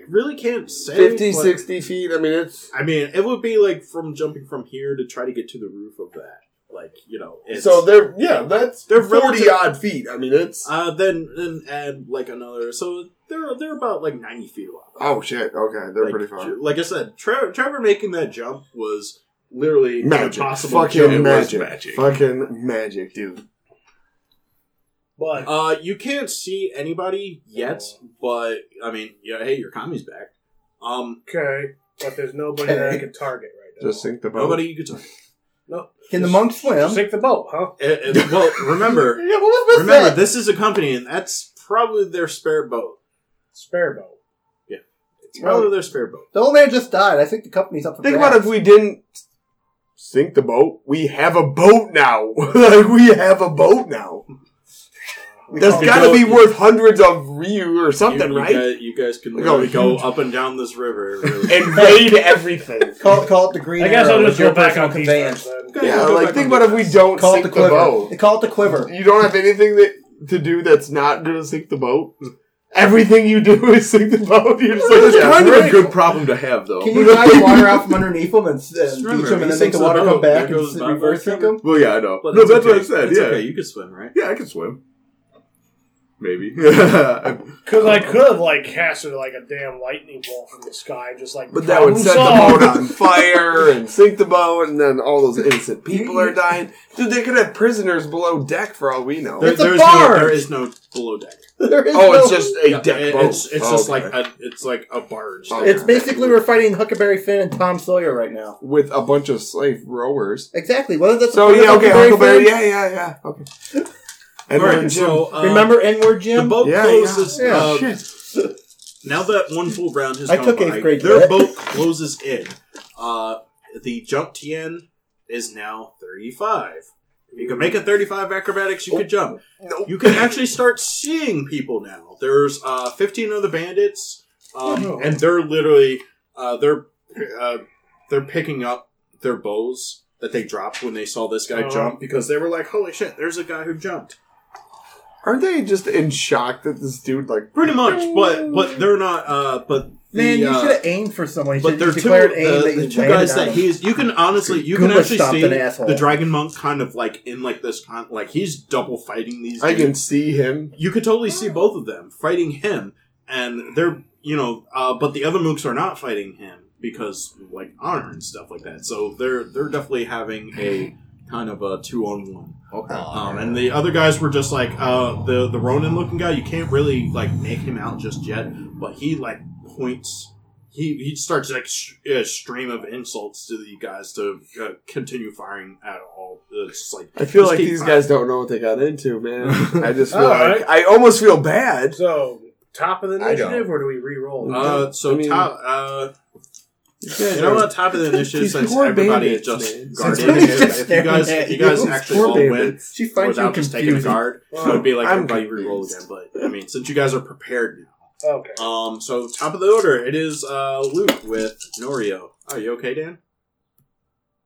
really can't say. 50, but- 60 feet. I mean, it's I mean, it would be like from jumping from here to try to get to the roof of that. Like you know, so they're yeah, that's They're forty odd feet. I mean, it's uh, then then add like another. So they're they're about like ninety feet away. oh shit. Okay, they're like, pretty far. Like I said, Trevor, Trevor making that jump was literally Magic, impossible fucking jump. It was magic. magic. fucking magic, dude. But Uh, you can't see anybody yet, but I mean, yeah, hey, your kami's back. Um, okay, but there's nobody that I can target right now. Just sink the boat. nobody you could talk. no. Can the Just- monk swim? Sink the boat, huh? It, it- well, (laughs) remember, Yeah, what was remember, that? this is a company, and that's probably their spare boat. Spare boat. It's probably their spare boat. The old man just died. I think the company's up for Think grabs. about if we didn't sink the boat. We have a boat now. (laughs) like we have a boat now. We That's got to go- be worth hundreds of Ryu or something, you, you right? Guys, you guys can We go oh, really go huge. up and down this river. Really. (laughs) and raid everything. (laughs) Call, call it the green I guess arrow I'll with just your go back personal on conveyance. defense. Okay, Yeah, go like think on about if we don't Call it sink the the, quiver. boat. Call it the quiver. You don't have anything that to do that's not gonna sink the boat. Everything you do is sink the boat. You're just like, That's yeah, kind of a good problem to have, though. Can you drive (laughs) water out from underneath them and, and beach them and he then make the the water boat, come back and goes s- Bob reverse sink them? Well, yeah, I know. But no, it's that's what I said. It's yeah, okay. You can swim, right? yeah, I can swim. Maybe. (laughs) Because I could have like cast it like a damn lightning bolt from the sky, just like. But that would set solved. the boat on (laughs) fire and sink the boat, and then all those innocent people are dying. Dude, they could have prisoners below deck for all we know. There, It's a there's barge! no, there is no below deck. (laughs) There is oh, no- it's just a Yeah, deck it- boat. It's, it's just Okay. like a, it's like a barge. Oh. It's basically we're fighting Huckleberry Finn and Tom Sawyer right now. with a bunch of slave rowers. Exactly. Whether that's So yeah, okay, Huckleberry Huckleberry, Finn- yeah, yeah, yeah, okay. And All right, then Jim. so uh, Remember N-word the Jim? boat Yeah, closes. yeah. uh, Shit. now that one full round has I gone took by, grade their lit. boat closes in. Uh, the jump TN is now 35. You can make a 35 acrobatics, you could jump. Nope. You can actually start seeing people now. There's uh, 15 other bandits, um, Oh. and they're literally uh, they're uh, they're picking up their bows that they dropped when they saw this guy Oh. jump because they were like, "Holy shit! There's a guy who jumped." Aren't they just in shock that this dude like? Pretty much, but but they're not. Uh, but the, Man, you uh, should have aimed for someone. You But they're have two, declared the, that the two guys that he's. You can honestly, you can actually see the dragon monk kind of like in like this, con- like he's double fighting these. I can dudes. see him. You could totally see both of them fighting him, and they're you know, uh, but the other mooks are not fighting him because like honor and stuff like that. So they're they're definitely having a kind of a two on one. Okay. Um, and the other guys were just like uh, the the Ronin looking guy. You can't really like make him out just yet, but he like points. He he starts like sh- a stream of insults to the guys to uh, continue firing at all. It's just like I feel like these firing. guys don't know what they got into, man. (laughs) I just feel like right. I almost feel bad. So top of the I initiative, or do we re-roll? Uh, so I mean- top. Uh, You know what? Top of the initiative since everybody bandits, just man. guarded. If, if you guys, if you guys actually all bandits. She finds without just taking a guard, it would be like I'm everybody re-roll again. But I mean, since you guys are prepared now. okay. Um, so top of the order, it is uh, Luke with Norio. Are you okay, Dan?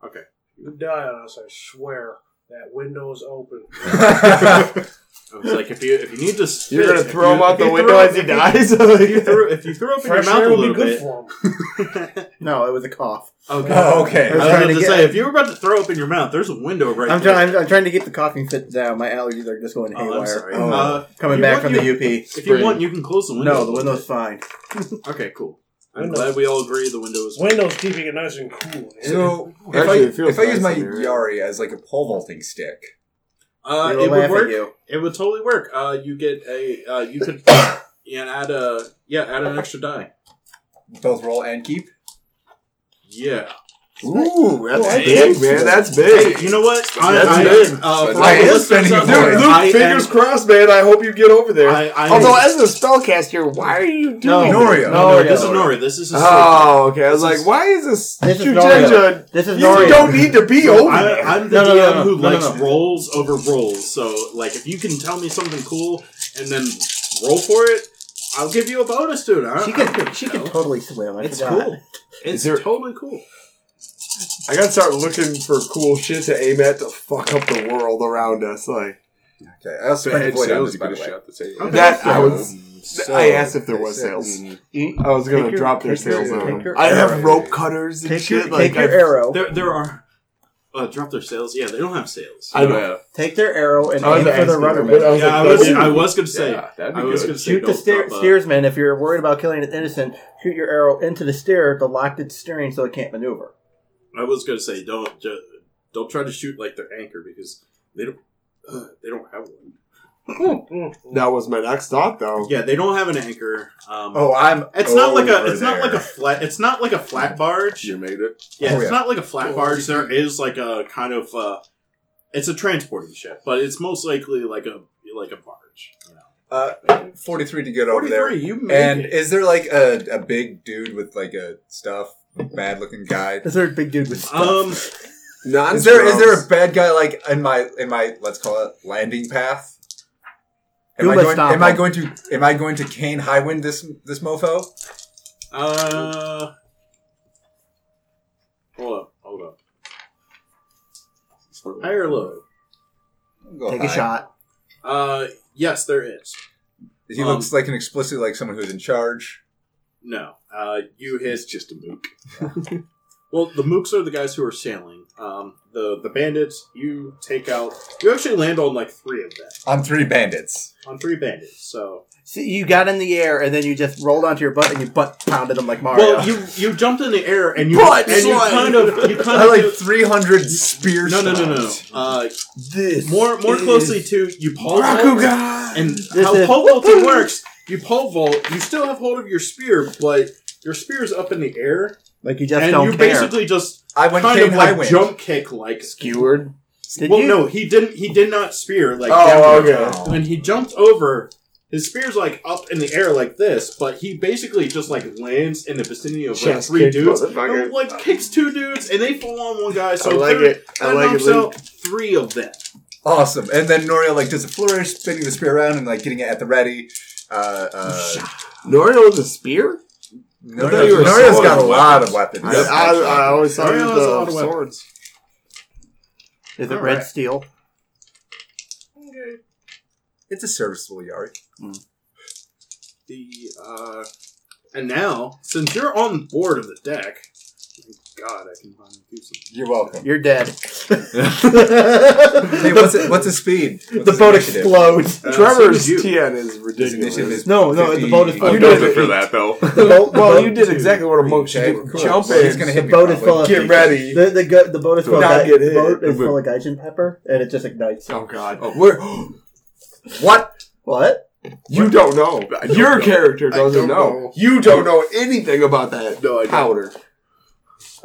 Okay. You die on us, I swear. That window's open. (laughs) (laughs) I was like, if you if you need to, spit, You're gonna throw you- him out the window as he if dies. If you throw if you throw up (laughs) in your Fresh mouth air a would little be good bit. for him. (laughs) No, it was a cough. okay. Oh, okay. I was trying about to to get- say, if you were about to throw up in your mouth, there's a window right I'm there. trying. I'm, I'm trying to get the coughing fit down. My allergies are just going Oh, I'm haywire. sorry. Oh. Uh, Coming you back want from you- the UP. If you want, you can close the window. No, the little window's fine. (laughs) Okay, cool. I'm Windows. glad we all agree the window is. Windows keeping it nice and cool. So if Actually, I it feels if I use nice my in here. Yari as like a pole vaulting stick, Uh, It'll it laugh would work. you. It would totally work. Uh, you get a. Uh, you could. (coughs) yeah, add a. Yeah, add an extra die. both roll and keep. Ooh, that's Oh, big, man. so. That's Hey, big. you know what? I, That's I, big. uh, for I am spending out a there, point. Dude, Luke, I fingers am- crossed, man. I hope you get over there. I, I Although, as a spellcaster, why are you doing No, Noria. no, no, this is Nori. This is his Oh, okay. I was like, why is this? This is Shugenja- This is You don't need to be over I, there. I'm the No, no, DM no, no, who no, no, likes no. rolls over rolls. So, like, if you can tell me something cool and then roll for it, I'll give you a bonus to it. I, She I can. don't She can know. totally swim. I It's forgot. cool. It's there- totally cool. I gotta start looking for cool shit to aim at to fuck up the world around us. Like Okay, I also spent a Bad void sales, you by could the have way. shot the sale. Okay. that, I was. So, I asked if there was so- sales. You- I was gonna your- drop their take your- sales on them. I have rope cutters and Take shit. your, like take your I- arrow. There, there are. Uh, drop their sales. Yeah, they don't have sales. I know. Yeah, Take their arrow and was aim for the asking, rudderman. I was Yeah, I like, was. I was gonna say. Yeah, that'd be I was good. gonna say. Shoot the don't steer, drop, steersman. If you're worried about killing an innocent, shoot your arrow into the steer to lock its steering so it can't maneuver. I was gonna say don't ju- don't try to shoot like their anchor because they don't uh, they don't have one. (laughs) That was my next thought, though. Yeah, they don't have an anchor. Um, Oh, I'm. it's not like a over it's not like a there. flat it's not like a flat barge. You made it. Yeah, Oh, it's yeah. not like a flat barge. There is like a kind of uh, it's a transporting ship, but it's most likely like a like a barge. You know, uh, forty-three to get over there. forty-three. You made And it. is there like a, a big dude with like a stuff, bad looking guy? Is there a big dude with stuff? Um, Non Is there is there a bad guy like in my in my let's call it landing path? Am I going? stomp Am I going to? Am I going to Kain Highwind this this mofo? uh, hold up, hold up. High or low? Go Take a shot. Uh, yes, there is. He Um, looks like an explicit like someone who's in charge. No, uh, you hit It's just a mook. (laughs) Well, the mooks are the guys who are sailing. Um, the the bandits, you take out. You actually land on like three of them. On three bandits. On three bandits. So, So you got in the air and then you just rolled onto your butt and you butt pounded them like Mario. well, you you jumped in the air and you Butt and you kind of you kind I of like three hundred spear. no no no no no. Uh, this? more more closely to you pole vault and This how is- pole vaulting (laughs) works. You pole vault. You still have hold of your spear, but your spear's up in the air, like you just and don't you care. basically just I went kind cane of like highwind. jump kick like skewered. Did well, you? no, he didn't. He did not spear like. Oh, downward. okay. When he jumped over, his spear's like up in the air like this, but he basically just like lands in the vicinity of like Chest three kick, dudes, motherfucker. and, like kicks two dudes, and they fall on one guy. So I like third- it. I that like it. knocks Luke. out three of them. Awesome. And then Noria like does a flourish, spinning the spear around and like getting it at the ready. Uh, uh, Norio with a spear? Noria, thought you were Noria's sword got a lot of weapons. I, I, I always thought it Norio has a lot the of weapons. swords. Is it All red right. steel? Okay. It's a serviceable Yari. The uh, and now since you're on board of the deck, thank God I can finally do something. You're welcome. You're dead. (laughs) Hey, what's it, what's his speed? What's the his boat initiative? explodes. Uh, Trevor's same as you. TN is ridiculous. is No, no, the boat is I'm full. You built did it for that though. (laughs) The boat, well, you did (laughs) exactly what a monk should Okay, do. cool. Jump So he's gonna hit The boat is probably. full of get ready. The the, gu- the boat is full of Not get hit. boat is full of gaijin pepper and it just ignites. Oh God! Oh. We're, (gasps) What? What? you don't know. Don't Your know. character doesn't know. know. You don't know anything about that No, powder.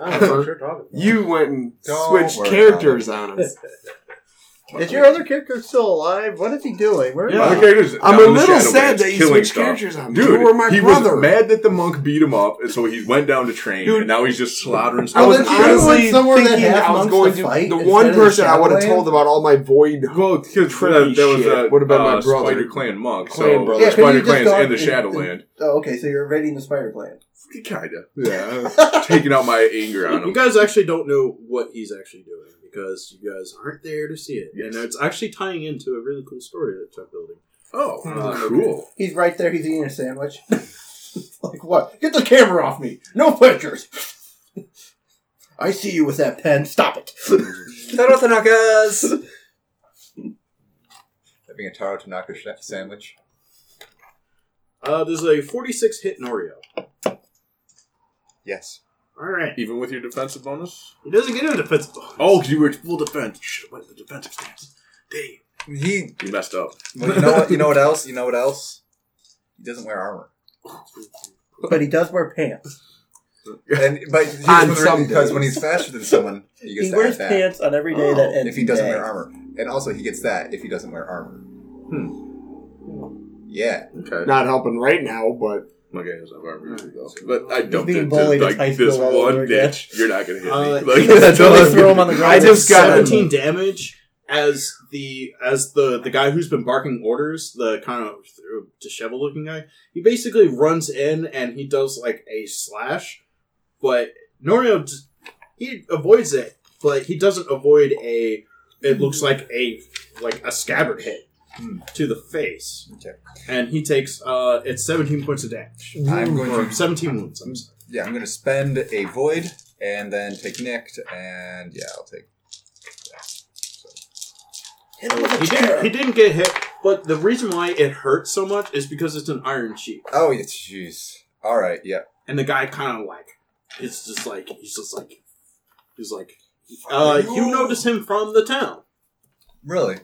I don't know what you're talking (laughs) about. You went and Don't switched characters on us. (laughs) Is your other character still alive? What is he doing? Where is Yeah. Other character's I'm a little sad that you killing switched stuff. characters on me. Dude, You were my he brother. was mad that the monk beat him up, and so he went down to train, Dude. and now he's just slaughtering I stuff. was then you went honestly somewhere thinking had I was going to to. fight the one person I would have told about all my void. Well, because that, that was shit a would've been my uh, brother. Spider Clan monk. Clan so brother. Yeah, 'cause Spider you just Clan's in the Shadowland. Oh, okay, so you're invading the spider clan. (laughs) Kinda. Yeah. Taking out my anger on him. You guys actually don't know what he's actually doing because you guys aren't there to see it, and it's actually tying into a really cool story that Chuck building. Oh, Uh, cool. He's right there. He's eating a sandwich. (laughs) like what? Get the camera off me. No pictures. (laughs) I see you with that pen. Stop it. Taro Tanaka's! Having a Taro Tanaka sandwich. Uh, there's a 46 hit Norio. Yes. All right, Even with your defensive bonus? he doesn't get a defensive bonus. Oh, because you were full defense. Shit, what the defensive stance? Dang. He. You messed up. Well, you know what? You know what else? You know what else? He doesn't wear armor. But he does wear pants. (laughs) And but here's On the some reason, because days. when he's faster than someone, he gets He to wears add that. pants on every day Oh, that ends if he doesn't in wear armor, and also he gets that if he doesn't wear armor. Hmm. Yeah. Okay. Not helping right now, but My guy doesn't have armor either, though. But I dumped being it bullied to in high like school this all over one again. niche. You're not gonna hit Uh, me. he Like, gets (laughs) that's all I'm throw gonna him on the ground. I just got 17 damage as the as the the guy who's been barking orders, the kind of disheveled looking guy. He basically runs in and he does like a slash, but Norio just, he avoids it, but he doesn't avoid a. It looks like a like a scabbard hit. To the face, Okay. and he takes uh it's 17 points of damage. I'm going Or to 17 wounds. I'm sorry. yeah. I'm going to spend a void and then take nicked and yeah, I'll take. that. Hit him with a He chair. didn't, he didn't get hit, but the reason why it hurts so much is because it's an iron sheet. oh yeah, jeez. All right. Yeah. And the guy kind of like, it's just like, he's just like, he's like, uh, you notice him from the town. Really.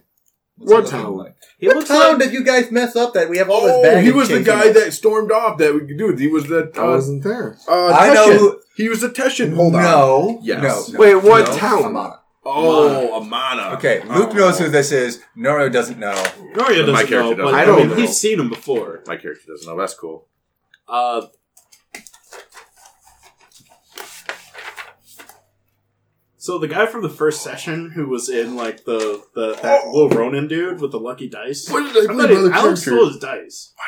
What he town? like? He What looks town like, did you guys mess up that we have all this Oh, baggage he was the guy us? that stormed off. That we dude. He was the I uh, wasn't there. uh, I know who- He was the Teshin. Hold on. No. Yes. No. no. Wait, what No. town? Amana. Oh, Amana. Okay, Luke Oh. knows who this is. Noro doesn't know. Noria doesn't My know, character but doesn't. I, I don't mean, know. he's seen him before. My character doesn't know. That's cool. Uh, so the guy from the first session who was in like the the that little Ronin dude with the lucky dice. What did I I play thought by Alex character? stole his dice. (laughs)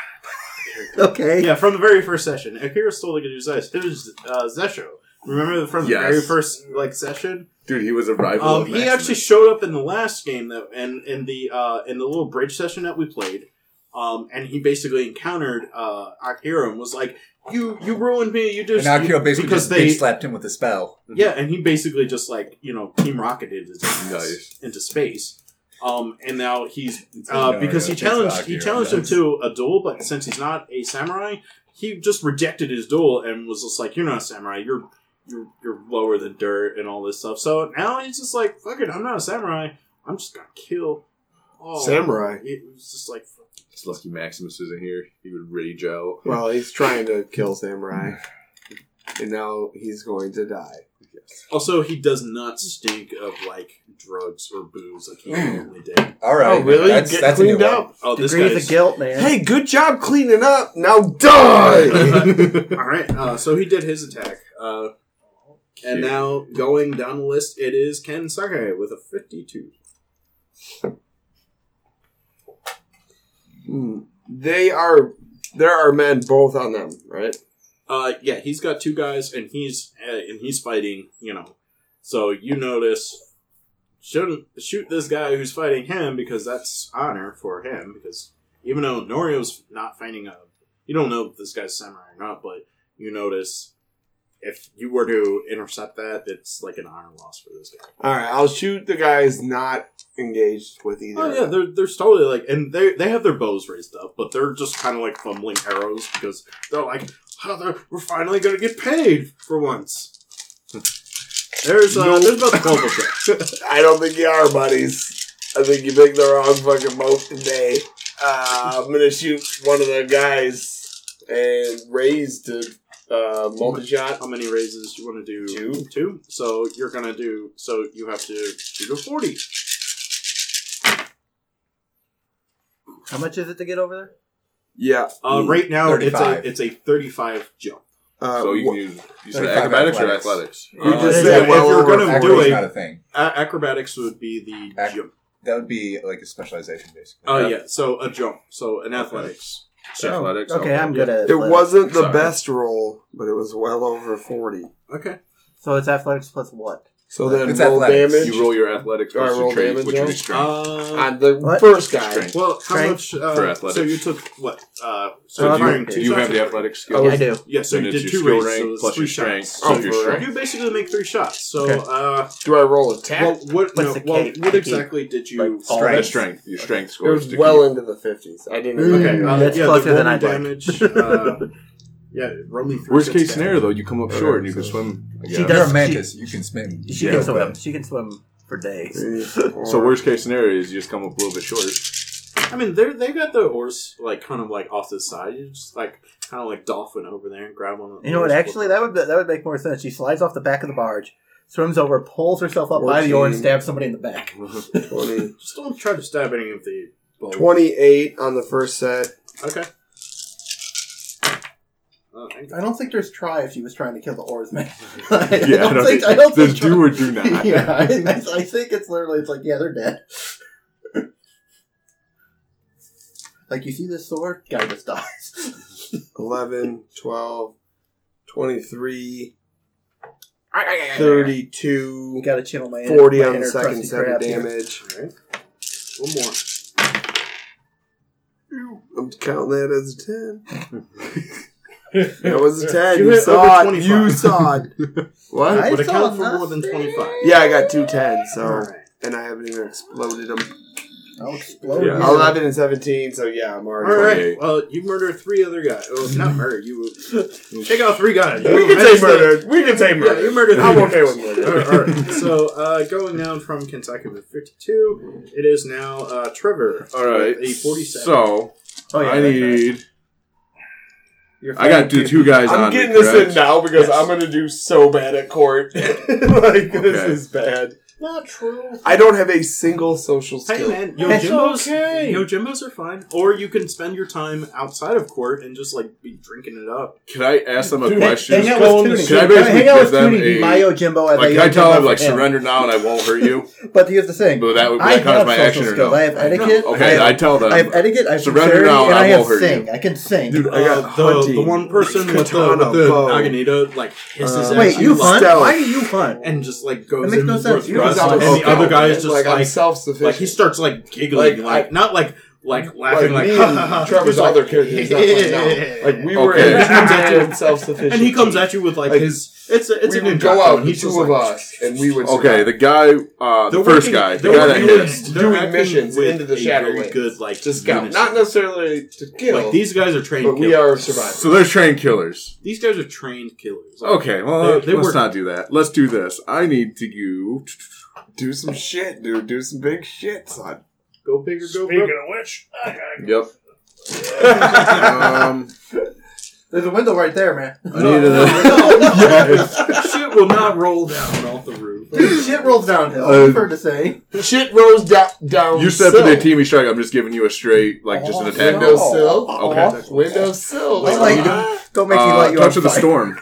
Okay. Yeah, from the very first session. Akira stole the dude's dice. It was uh, Zesho. Remember from the Yes. very first like session? Dude, he was a rival. Um, of he Maximus. actually showed up in the last game that and in the uh, in the little bridge session that we played. Um, and he basically encountered uh, Akira and was like, "You you ruined me. You just Akira you- basically because just they slapped him with a spell. yeah." And he basically just like you know team rocketed his ass (laughs) Nice. into space. Um, and now he's uh, no, because he challenged he challenged him to a duel, but since he's not a samurai, he just rejected his duel and was just like, "You're not a samurai. You're you're you're lower than dirt and all this stuff." So now he's just like, "Fuck it, I'm not a samurai. I'm just gonna kill." all Samurai. It was just like, fuck. It's lucky Maximus isn't here. He would rage out. Well, he's trying to kill Samurai. (sighs) And now he's going to die. also he does not stink of like drugs or booze like he normally did. All right. Oh, really? That's, Get that's a new cleaned one. up. Oh, this Degrees guy's of guilt, man. Hey, good job cleaning up. Now die. (laughs) (laughs) All right, uh, so he did his attack. Uh, and now going down the list, it is Kensake with a 52. They are. There are men both on them, right? Uh, yeah, he's got two guys, and he's uh, and he's fighting. You know, so you notice shouldn't shoot this guy who's fighting him because that's honor for him. Because even though Norio's not fighting a, you don't know if this guy's samurai or not, but you notice if you were to intercept that, it's like an honor loss for this guy. All right, I'll shoot the guys not engaged with either. Oh yeah, they're they're totally like, and they they have their bows raised up, but they're just kind of like fumbling arrows because they're like, oh, they're, we're finally gonna get paid for once. There's uh, Nope. there's about of. (laughs) I don't think you are, buddies. I think you picked the wrong fucking boat today. Uh, I'm gonna shoot one of the guys and raise to uh, multi shot. How many raises do you want to do? Two. Two. So you're gonna do. So you have to shoot a forty. How much is it to get over there? Yeah. Uh, right now it's 35. a it's a thirty-five jump. Uh, so you can use you said 35 acrobatics, or athletics. athletics. You Uh, just if- said if well you're over gonna do Acrobatics a not a thing. a- acrobatics would be the Ac- jump. That would be like a specialization, basically. Oh yeah, so a jump. So an athletics. athletics. Okay, I'm good at it athletics. wasn't the Sorry. best roll, but it was well over 40. Okay. So it's athletics plus what? So then It's roll athletics. damage You roll your athletics Do versus roll your trade, damage which is now? your strength. Uh, on the What? first guy. Strength. well, how Strength much uh, for athletics. So you took what? Uh, so So Oh, during okay. two you have the of- athletic I skill. Yeah, I do. Yeah, so And you it's did your two skill races, rank so plus three your strength shots. Oh, plus your for real? strength. You basically make three shots. So, Okay. uh, Do I roll attack? well, what? No, the well, K- what the exactly did you? Like, all Your Strength. strength. Your strength it scores. was to well into the fifties. I didn't. Mm. Okay, uh, That's yeah, closer than I'd like. damage. uh, (laughs) yeah, roll me three. Worst six case damage. scenario, though, you come up Okay, short and you can swim. I She guess. does- You're a mantis. You can swim. She can okay. swim. She can swim for days. (laughs) So worst case scenario is you just come up a little bit short. I mean, they they got the horse like kind of like off the side. You just like kind of like dolphin over there and grab one. of the You know what? horse. Actually, that would that would make more sense. She slides off the back of the barge, swims over, pulls herself up by the oar, and 14. stabs somebody in the back. 20, (laughs) (laughs) just don't try to stab any of the. bows. 28 on the first set. Okay. Oh, thank I don't think there's try if she was trying to kill the oarsman. (laughs) (laughs) Yeah, I don't think. I don't There's think. do or do not. (laughs) yeah, I, I, I think it's literally. It's like, yeah, they're dead. like you see this sword, guy just dies. 11, 12, 23, You 32, got to channel my 40 my on the second crusty set of damage. Alright. One more. I'm counting that as a 10. That was a (laughs) 10. You You, saw over it. You (laughs) saw it. What? I Would it saw count for more than 25? Yeah, I got two 10s, so. Alright. And I haven't even exploded them. I'll explode. Yeah. you. 11 and 17, so yeah, I'm already. Alright. Well, you murdered three other guys. Well, (laughs) not murder. You take out three guys. We can say managed to- murder. We can say Yeah, murder. you murdered. I'm okay with murder. Alright, alright. So, uh, going down from Kentucky with 52, it is now uh, Trevor. All right. A 47. So Oh yeah, I need. You're I got fighting two, two guys I'm on getting me, this correct? in now because Yes. I'm going to do so bad at court. (laughs) like, this is bad. Not true. I don't have a single social Hey skill. man, yo That's jimbos, okay. yo jimbos are fine. Or you can spend your time outside of court and just like be drinking it up. Can I ask them a Dude, question? hang out with Toonie. Can I Hang basically out give with them Toonie, a- my Yojimbo as Like, can I tell them like him. surrender now and I won't hurt you? (laughs) But here's the thing. But that would I that counts have my social action or skills. no? I have etiquette. Okay, I I tell them. I have etiquette. I have Surrender now and and I I won't hurt sing. you. I can sing. Dude, I got Uh, the, hunting, the one person with the, katana, with the bow. Agonita like hisses Uh, at Wait, you, you like, hunt? stealth. Why do you hunt? and just like goes That makes in no sense. You and sound the other guy is just like, like self-sufficient. like he starts like giggling, Like, like, not like like laughing, like, (laughs) like, me ha, ha, ha. Trevor's He's like, other characters. Not (laughs) like, like we were Okay. in (laughs) and self-sufficient. and he comes at you with like, Like, his it's a, it's we a would go out, the he's two of us, and we would. Okay, the guy, uh, the first working- guy, the they're guy that hits. doing missions with into the a Shadow very good like to scout, not necessarily to kill, like these guys are trained. but we killers. are survivors. So they're trained killers. These guys are trained killers. Okay, well, They- they let's not do that. Let's do this. I need to go. Do some shit, dude. Do some big shit, son. Go big or go Speaking broke. of which, I gotta go. Yep. (laughs) um, There's a window right there, man. I needed a. (laughs) Yes. Shit will not roll down off the roof. (laughs) Dude, shit rolls downhill. Uh, I've heard to say. Shit rolls down. down You said sill. for the team strike. I'm just giving you a straight, like just an attack. Window Oh. sill. Okay. Window sill. Like. Don't make me Uh, let you touch on of the fire. storm.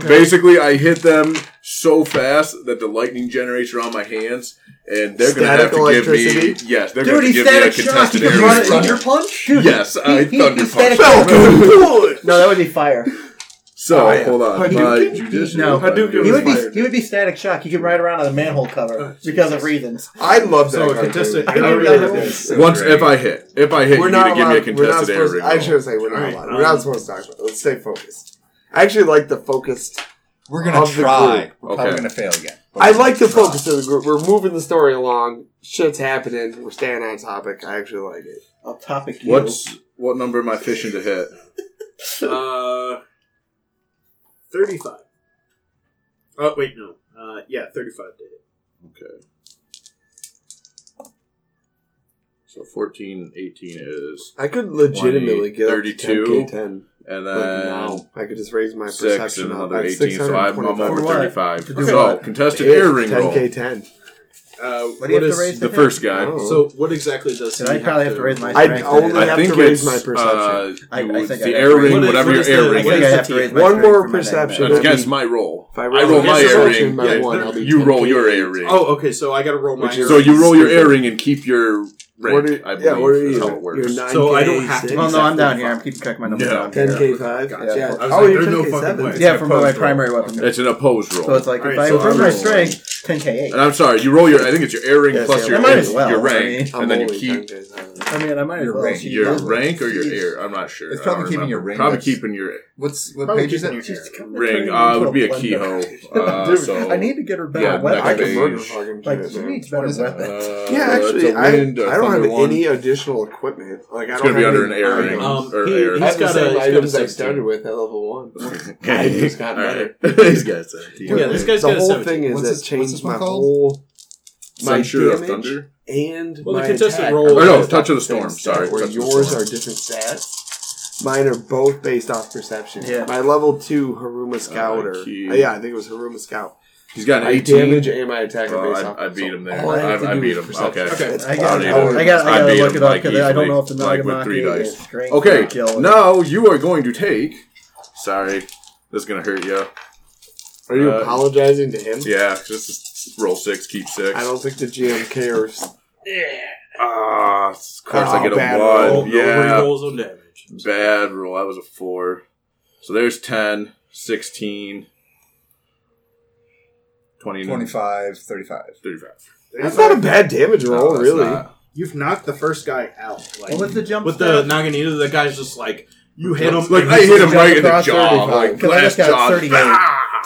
Basically, I hit them so fast that the lightning generates around my hands, and they're going to have to give me. electricity? Yes, they're Dude, going to he's give me a contested You can area. run it in strike. your punch? Yes, I he- thunder he's static punch. shock. No, that would be fire. So Oh, yeah. hold on, Hadouken? my judicial. No. Hadouken He was would be fired. he would be static shock. He could ride around on a manhole cover oh, because of reasons. I love that. So a contested I area really roll? So Once great. if I hit, if I hit, we're you not need to give me a contested air supposed. ring. I roll. should say we're not Alright, allowed. We're not supposed to talk about. it. Let's stay focused. I actually like the focused. We're gonna Of the try. group. We're probably Okay. gonna fail again. I like the focus of the group. We're moving the story along. Shit's happening. We're staying on topic. I actually like it. I'll topic you. What's what number am I fishing to hit? (laughs) Uh, thirty-five. Oh wait, no. Uh, yeah, thirty-five to hit. Okay. So 14, 18 is, I could legitimately 20, get 32. up to 10k 10. And then now, I could just raise my six perception and up. another I have 18. So I'm, I'm 625. over For what? 35. To do So what? contested Hit ear ring roll. 10k 10. Uh, What do you have to is- raise The to first guy. Oh. So what exactly does Did he I probably have to raise my I strength? only I have think to raise it's my perception. uh, I- I think the I air ring, raise- whatever what your is air ring I think I is is. have to raise my One more perception. damage. Against my roll. If I I roll, roll my air perception ring. Yeah, one, they're- I'll be You roll your air ring. Oh, okay. So I got to roll my. Which air is- So you roll your Stupid. air ring and keep your rank. What are- I believe yeah, what are you? how it works. You're 9K, So I don't have to- six, Well, no, I'm down here. I'm keeping track of my numbers Yeah. down here. 10k 5. Gotcha. Yeah. I was Oh, like, you're no 10k fucking 7. way. Yeah, from my Opposed roll. primary weapon. It's an opposed roll. So it's like if Alright, I so improve my strength, ten K eight. And I'm sorry, you roll your. I think it's your air ring Yes, plus yeah, your I might as well, your rank, and then you keep I mean, I might as Your rank. Your rank or your she's- air. I'm not sure. It's probably keeping your rank. Probably keeping your What's what Probably page is it? your She's kinda ring. turning Uh, it into would be a blender. keyhole. (laughs) Uh, Dude, so I need to get her better yeah, weapon. I can Beige. murder fucking Like, she needs better is that? weapon. Uh, Yeah, it's actually, a I, wind, a I don't thunder have one. any additional equipment. Like I It's don't gonna be have under any an air items. ring. Um, or he- air. I he's have the got a- same he's got a items I 16. started with at level one. Okay. (laughs) I just got All better. right. He's got seventeen. Yeah, this guy's the got a whole 17. thing is What's it this- what's changed one my called? whole my Censure of damage thunder. and Well, the my contested attack roll- are Or no, Touch of the Storm, sorry, stat, Where Touch of the yours Storm. are different stats. Mine are both based off perception. Yeah. My level two Hiruma Scout, or uh, yeah, I think it was Hiruma Scout. He's got an My eighteen. damage and my attack are Oh, based I, off. I beat him there. All I have to I, I do beat is him. perception. Okay. Okay. It's I got, I I, don't I got, I I gotta beat look him, it up like, because I don't know if the like, with Nagamaki three dice. is strength Okay, or now you are going to take. Sorry, this is gonna hurt you. Are you Uh, apologizing to him? Yeah, just just roll six, keep six. I don't think the GM cares. Ah, of course Oh, I get a bad one. Roll, yeah, no rolls on damage. bad roll. That was a four. So there's 10, 16, 20, 25, 35. 35. That's not a bad damage roll, that's really. not. You've knocked the first guy out. Like, What was the jump with the stat? Naginata, the guy's just like you hit him, Like and I hit him right in the across jaw, 35, like 'cause I glass just got jaw.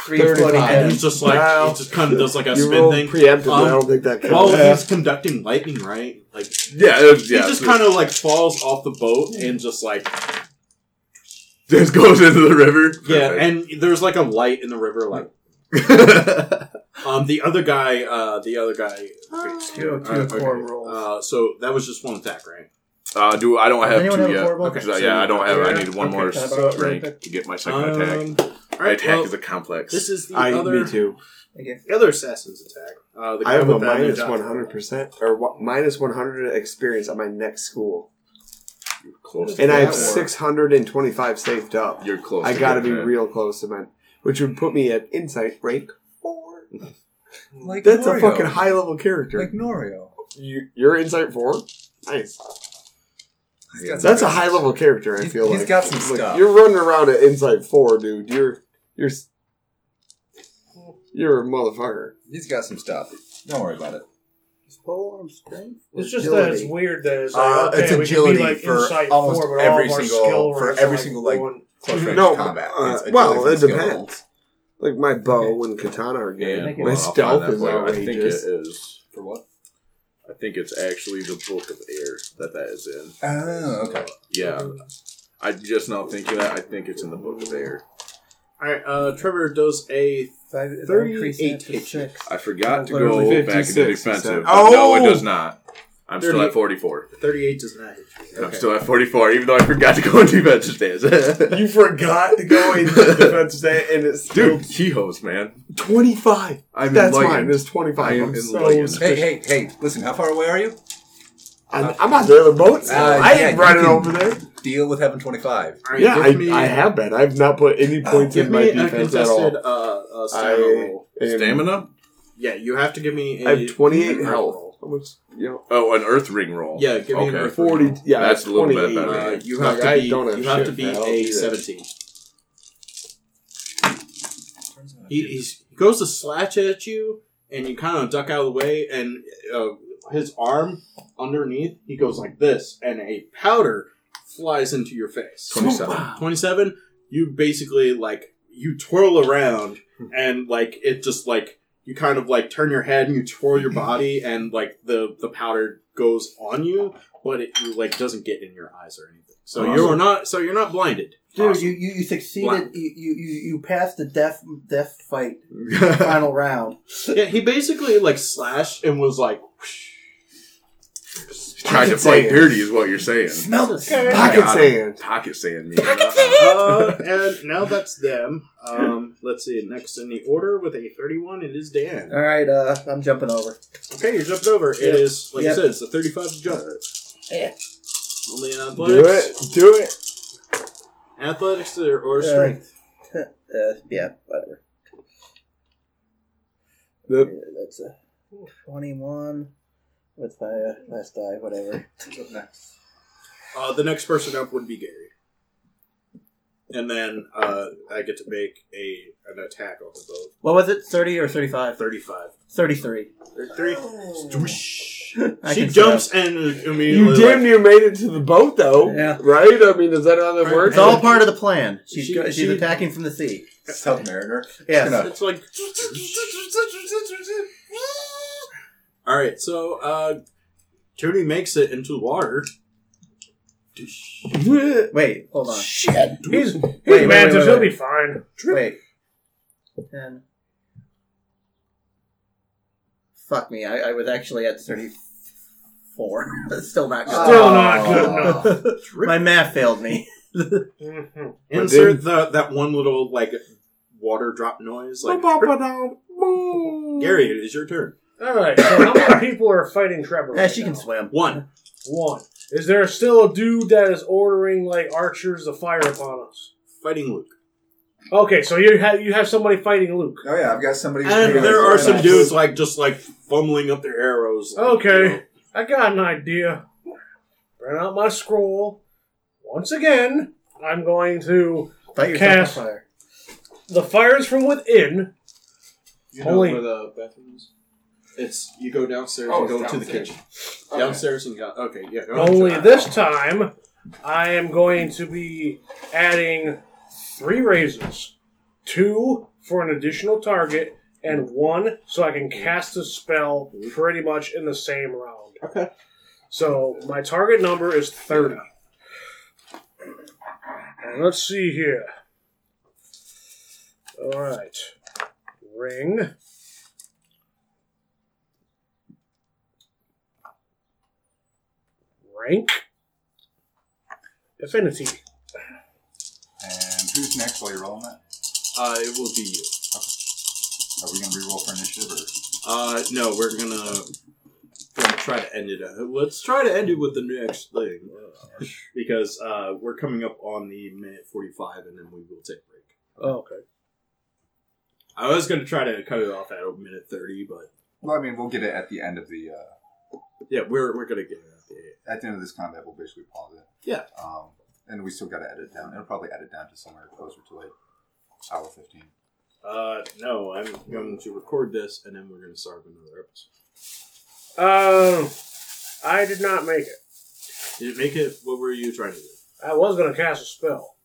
38. Three footing and head. he's just like Wow. he just kind of does like a You spin thing. preemptively. Um, I don't think that While counts. he's conducting lightning, right? Like Yeah, it was, he just so- kind of like falls off the boat and just like just goes into the river. yeah. And there's like a light in the river. Like (laughs) um, the other guy, uh, the other guy. Two, two, Uh, four okay. rolls. Uh, so that was just one attack, right? uh, do I don't have anyone two have yet? horrible? Okay. 'Cause I- yeah, I don't have. I need one Okay, more can I borrow it really rank to get my second attack. Right, attack well, is a complex. this is the I, other, me too. Okay. the other assassin's attack. Uh, the I have a minus one hundred percent or what, minus one hundred experience at my next school, close. and I have six hundred and twenty-five saved up. You're close. I got to be that. real close to mine, which would put me at insight rank four. Like That's a fucking high level character. Like Norio. you, you're insight four. Nice. That's a high level character. I feel he's like he's got some Look, stuff. You're running around at insight four, dude. You're you're you're a motherfucker. He's got some stuff. Don't worry about it. Polearm strength? It's just that it's weird that it's like, Uh, okay, it's we can agility be like for insight almost four, but every all of our single- skill for ranks every single, like, one- Close range No, combat. uh, It's agility well, for the it skill depends. level. Like my bow and katana are good. And Yeah, my I'll stealth find is that for you. I think it outrageous. is. For what? I think it's actually the Book of Air that that is in. Oh, okay. Yeah. I just now thinking that. I think it's in the Book of Air. All right, uh, Trevor does a Five, if I 38 increase to hit. six. I forgot to Literally go back 56, into he said. defensive. Oh! No, it does not. I'm still at 44. 38 does not hit you. I'm still at 44, even though I forgot to go into defensive stance. You forgot to go in defensive day, and it's (laughs) still Dude, keyholes, man. twenty five. I'm That's enlightened. mine. It's twenty I five. am I'm so enlightened. Hey, hey, hey! Listen, how far away are you? I'm, I'm on the other boat. Uh, I yeah, ain't you running can- over there. Deal with having twenty five. All right, Yeah, give I, me, I have been. I've not put any points Give in my me a defense at contested all. uh, uh, stamina I roll. am- Stamina? Yeah, you have to give me a I have twenty eight roll. health. How much? You know, Oh, an Earth Ring roll. Yeah, give me an Okay. earth roll. forty. Yeah, That's a little bit 28. better. Uh, you have Like, to I be. don't have you have to shit be for health a either. seventeen. He, he's, he goes to slash at you, and you kind of duck out of the way, and uh, his arm underneath, he goes like this, and a powder flies into your face. 27. 27 you basically like you twirl around hmm. and like it just like you kind of like turn your head and you twirl your body (laughs) and like the the powder goes on you but it like doesn't get in your eyes or anything so Awesome. you're not so you're not blinded Dude, Awesome. you, you, you succeeded. You, you, you, you passed the death death fight (laughs) final round. yeah he basically like slashed and was like whoosh. Tried to Pocket fight sand. dirty is what you're saying. Smell the Pocket Got him. sand. Pocket sand, me. uh, and now that's them um let's see next in the order with a 31 it is dan All right, uh, I'm jumping over. okay you're jumping over it Yep. is like Yep. i said it's a 35 jump Yeah. only in Do it. Do it. Athletics or, or Uh, strength? (laughs) Uh, yeah, whatever. The- Yeah, that's a twenty-one with my uh, last die, whatever. (laughs) Uh, the next person up would be Gary. and then uh, I get to make a an attack on the boat. What was it? 30 or 35? Thirty-five. 33. Three. I She can jumps and immediately. You damn like, near made it to the boat, though. Yeah. Right? I mean, is that how that Right. works? It's all part of the plan. She's, She- go- she's she- attacking from the sea. Submariner. Yes. Gonna- It's like. (laughs) All right, so uh, Tony makes it into the water. Wait, hold on. Shit. He's, he's Wait, wait, mantis. wait, He'll be fine. Wait. 10. Fuck me. I, I was actually at 34. (laughs) That's still not good. Still not good Oh. enough. My math failed me. (laughs) Mhm. Insert the that one little like water drop noise. Like Gary, it is your turn. All right. So how many people are fighting Trevor? Yeah, right she can now? swim. One. One. Is there still a dude that is ordering like archers to fire upon us? Fighting Luke. Okay, so you have you have somebody fighting Luke. Oh yeah, I've got somebody. And there are some dudes like just like fumbling up their arrows. like, Okay. you know. I got an idea. Bring out my scroll. Once again, I'm going to. Fight yourself on Cast. fire. The fires from within. You know Only- where the bathroom is? It's you go downstairs Oh, and go it's to the downstairs. kitchen. Okay. Downstairs and go. Okay, yeah. go Only ahead. this time, I am going to be adding three raises two for an additional target, and one so I can cast a spell pretty much in the same round. Okay. So my target number is 30. And let's see here. Alright. Ring. Rank. Affinity. And who's next while you're rolling that? Uh, it will be you. Are we gonna re-roll for initiative or? Uh, no, we're gonna, gonna try to end it. uh, Let's try to end it with the next thing, because uh, we're coming up on the minute forty-five, and then we will take a break. Oh, okay. I was gonna try to cut it off at a minute thirty, but Well, I mean, we'll get it at the end of the. Uh, yeah, we're we're gonna get it at the at the end of this combat, we'll basically pause it. Yeah. Um, and we still got to edit down. It'll probably edit down to somewhere closer to like hour fifteen. Uh, no, I'm going to record this, and then we're gonna start another episode. Um, I did not make it. Did it make it? What were you trying to do? I was going to cast a spell.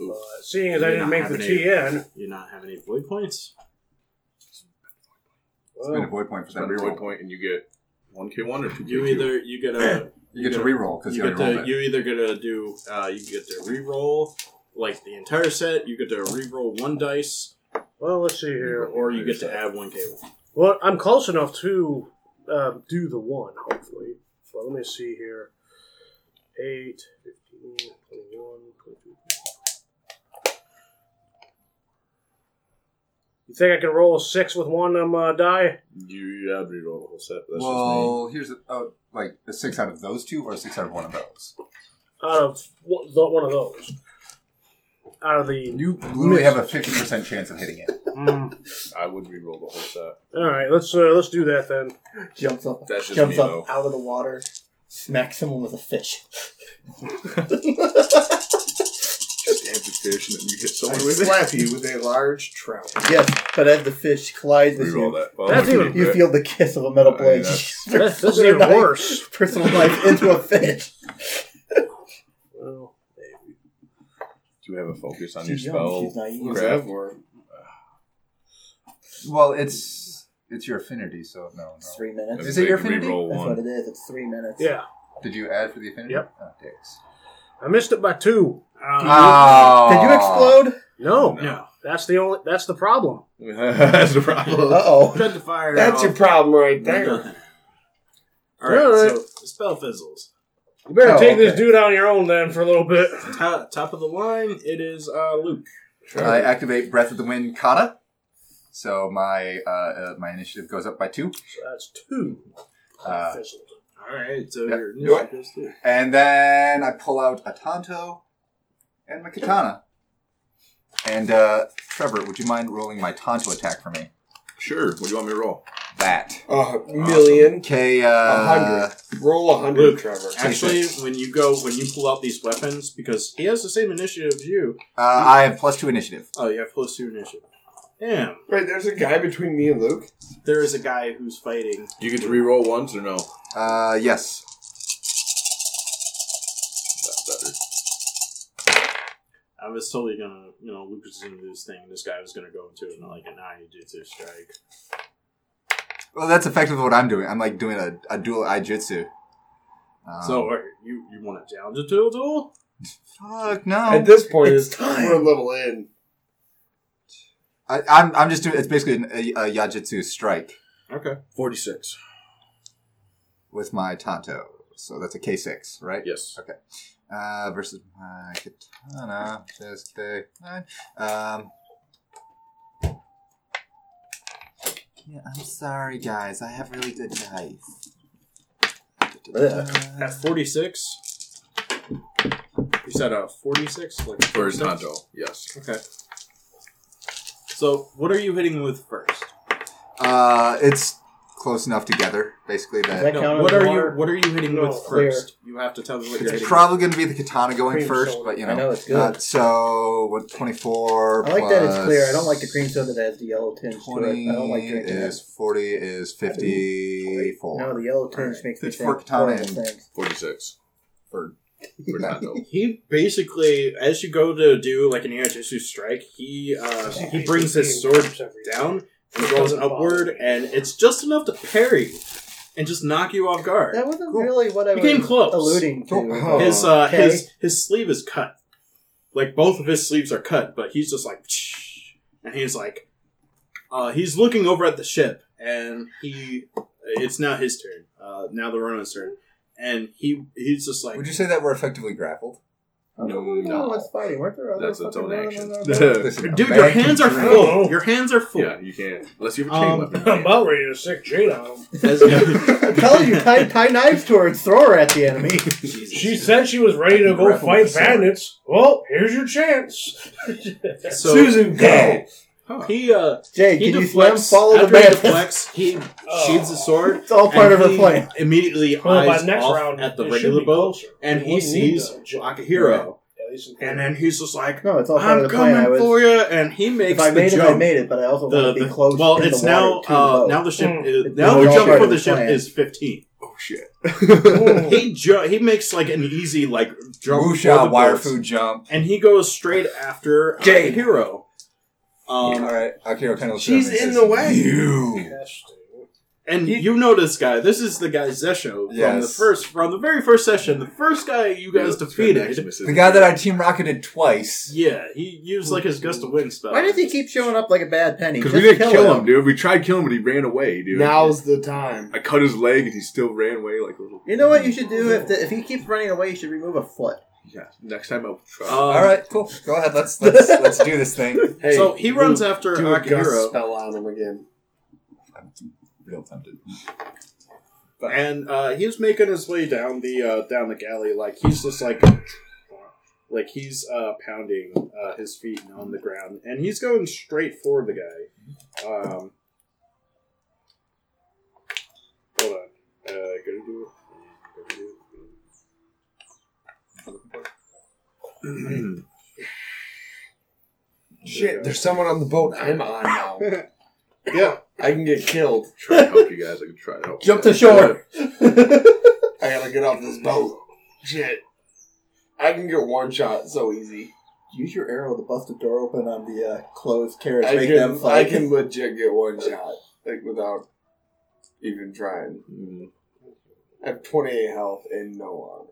Ooh. Uh, seeing as I You're didn't make the any- TN, You not have any void points? Spend a well, void point for that Spend a reroll. void point and you get one K one or two K You either you get a You get to reroll because you you, get already to you either get to do uh, you get to re-roll like the entire set. You get to re-roll one dice, well, let's see here. or you get to add one K one. Well, I'm close enough to um, do the one, hopefully. But let me see here. 8, 15, 21, 22. You think I can roll a 6 with one um, uh, die? You you have reroll the whole set. That's well, here's a, oh, like a six out of those two, or a six out of one of those. Out of one the- one of those. Out of the. You literally have a fifty percent chance of hitting it. Mm. I would reroll the whole set. All right, let's uh, let's do that then. Jumps up, That's just jumps me, up though. out of the water, smacks someone with a fish. (laughs) (laughs) Just stab the fish and then you hit I someone with it. slap you with a large trout. Yes, but as the fish collides with Reroll you, that. Well, That's even- you feel the kiss of a metal I blade. mean, (laughs) that's- This, this is Personal even knife- worse. Personal knife into a fish. Well. Do you have a focus on She's your young, spell? she's naive. Crap. (sighs) Well, it's it's your affinity, so no, It's no. three minutes. Is it your affinity? reroll That's one. what it is. It's three minutes. yeah, Did you add for the affinity? Yep. Oh, dicks. I missed it by two. Oh. Did you explode? No, No, that's the only. That's the problem. (laughs) That's the problem. Uh oh. tried to fire. That's off. your problem right there. All right, Alright. so the spell fizzles. You better Oh, take this okay. dude on your own then for a little bit. Top, top of the line, it is uh, Luke. I activate Breath of the Wind Kata. So my uh, uh, my initiative goes up by two. So that's two. Uh, Fizzled. All right, so Yep. your Do it. initiative goes through. And then I pull out a Tanto and my Katana. And uh, Trevor, would you mind rolling my Tanto attack for me? Sure. What do you want me to roll? that. A million. Okay, A uh, hundred. Roll a hundred, Luke, Trevor. Actually, when you go, when you pull out these weapons, because he has the same initiative as you. uh, I have plus two initiative. Oh, you have plus two initiative. Damn, Wait, there's a guy between me and Luke. there is a guy who's fighting. You get to re-roll once or no? Uh, yes. I was totally gonna, you know, Luke was gonna do this thing, and this guy was gonna go into it, like an Jitsu strike. Well, that's effectively what I'm doing. I'm like doing a, a dual iaijutsu. Um, so, are you you want to challenge it to a duel? fuck no. At this point, It's it's time. we're a little in. I, I'm I'm just doing. It's basically a, a iaijutsu strike Okay. 46. with my tanto. So that's a K6, right? Yes. Uh, versus my katana. Just a nine. Um. Yeah, I'm sorry, guys. I have really good dice. At forty six. You said uh forty six, like For 46? Tanto, yes. Okay. So, what are you hitting with first? Uh, it's close enough together, basically that that No, what are water? you What are you hitting No, with clear. first? You have to tell me what you're it's probably going to be the katana going Cream first, soda. but you know, I know it's good. Uh, so what? Twenty four. I like that it's clear. I don't like the cream soda that has the yellow tinge to Twenty it. I don't like drinking is it. forty is fifty four. No, the yellow tinge Alright. makes me It's think for katana and- 46. for For (laughs) He basically, as you go to do like an Jitsu strike, he uh, he brings his sword down and draws it upward, and it's just enough to parry and just knock you off guard. That wasn't really what I You was came close. alluding to. Oh, his uh, okay. his his sleeve is cut. Like both of his sleeves are cut, but he's just like, (sniffs) and he's like, uh, he's looking over at the ship, and he, it's now his turn. Uh, now the Ronin's turn, and he he's just like, Would you say that we're effectively grappled? I don't No, know no. what's fighting. Weren't there other That's its fucking own action. on our boat? Listen, a dude, your hands are full. Your hands are full. yeah, you can't. Unless you have a chain Um, weapon. I'm about ready to sick Jade on him. As- (laughs) I'm telling you, tie, tie knives to her and throw her at the enemy. She said she was ready to go Grapple fight with the sword. bandits. Well, here's your chance. so Susan, go! He uh Jay, he can you swim? deflects. Follow the after he man. deflects, he (laughs) Oh. sheathes the sword. It's all part of her he plan. Immediately Well, by eyes next off round, at the regular be boat, closer. and It he sees the jet. Akihiro, At least in and then he's just like, No, it's all part "I'm of the plan. coming I was, for you," and he makes if I the made it, jump. I made it, but I also the, want to be close. well, in it's the now water, too uh, low. now the ship Mm. is, It's now the jump for the the ship plan. is fifteen. oh, shit. (laughs) he ju- he makes like an easy like jump for wire food jump. and he goes straight after Jade. Hero. All Um, right, Akira kind of She's in the way. You. Interesting. and you know this guy. This is the guy Zesho from the first from the very first session. The first guy you guys defeated. The guy that I team rocketed twice. Yeah, he used like his gust of wind spell. Why does he keep showing up like a bad penny? Because we didn't kill, him, him. dude. We tried killing him, but he ran away, dude. Now's the time. I cut his leg, and he still ran away like a little. You know what you should do if the, if he keeps running away? You should remove a foot. Yeah. Next time I'll try. Um, All right, cool. Go ahead. Let's (laughs) let's let's do this thing. Hey, so he runs do- after do a gust Akihiro, spell on him again. I'm real tempted. and uh, he's making his way down the uh, down the galley. Like he's just like like he's uh, pounding uh, his feet on the ground, and he's going straight for the guy. Um, hold on, uh, gotta do it. Gotta do it. Shit, there's someone on the boat I'm on now. (laughs) yeah, I can get killed. try to help you guys. I can try to help. Jump you to guys. shore. (laughs) I gotta get off this boat. Shit. I can get one shot so easy. Use your arrow to bust the door open on the uh, closed carriage. I Make them can, I fight. can legit get one shot. Like without even trying. Mm. I have 28 health and no armor.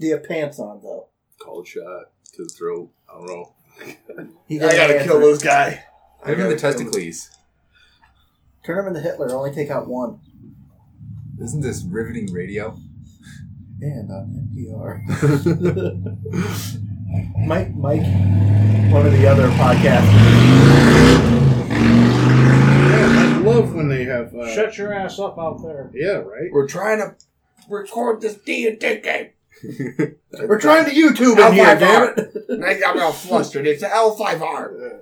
Do you have pants on though? Cold shot to the throat. I don't know. (laughs) He I gets gotta an kill answer. this guy. I Maybe the gotta kill him. testicles. Turn him into Hitler. Only take out one. Isn't this riveting radio? And on NPR. (laughs) (laughs) Mike, Mike, one of the other podcasters. I love when they have. Uh, Shut your ass up out there. Yeah, right. We're trying to record this D&D game. We're trying to YouTube in here, damn it. I got all flustered. It's L5R.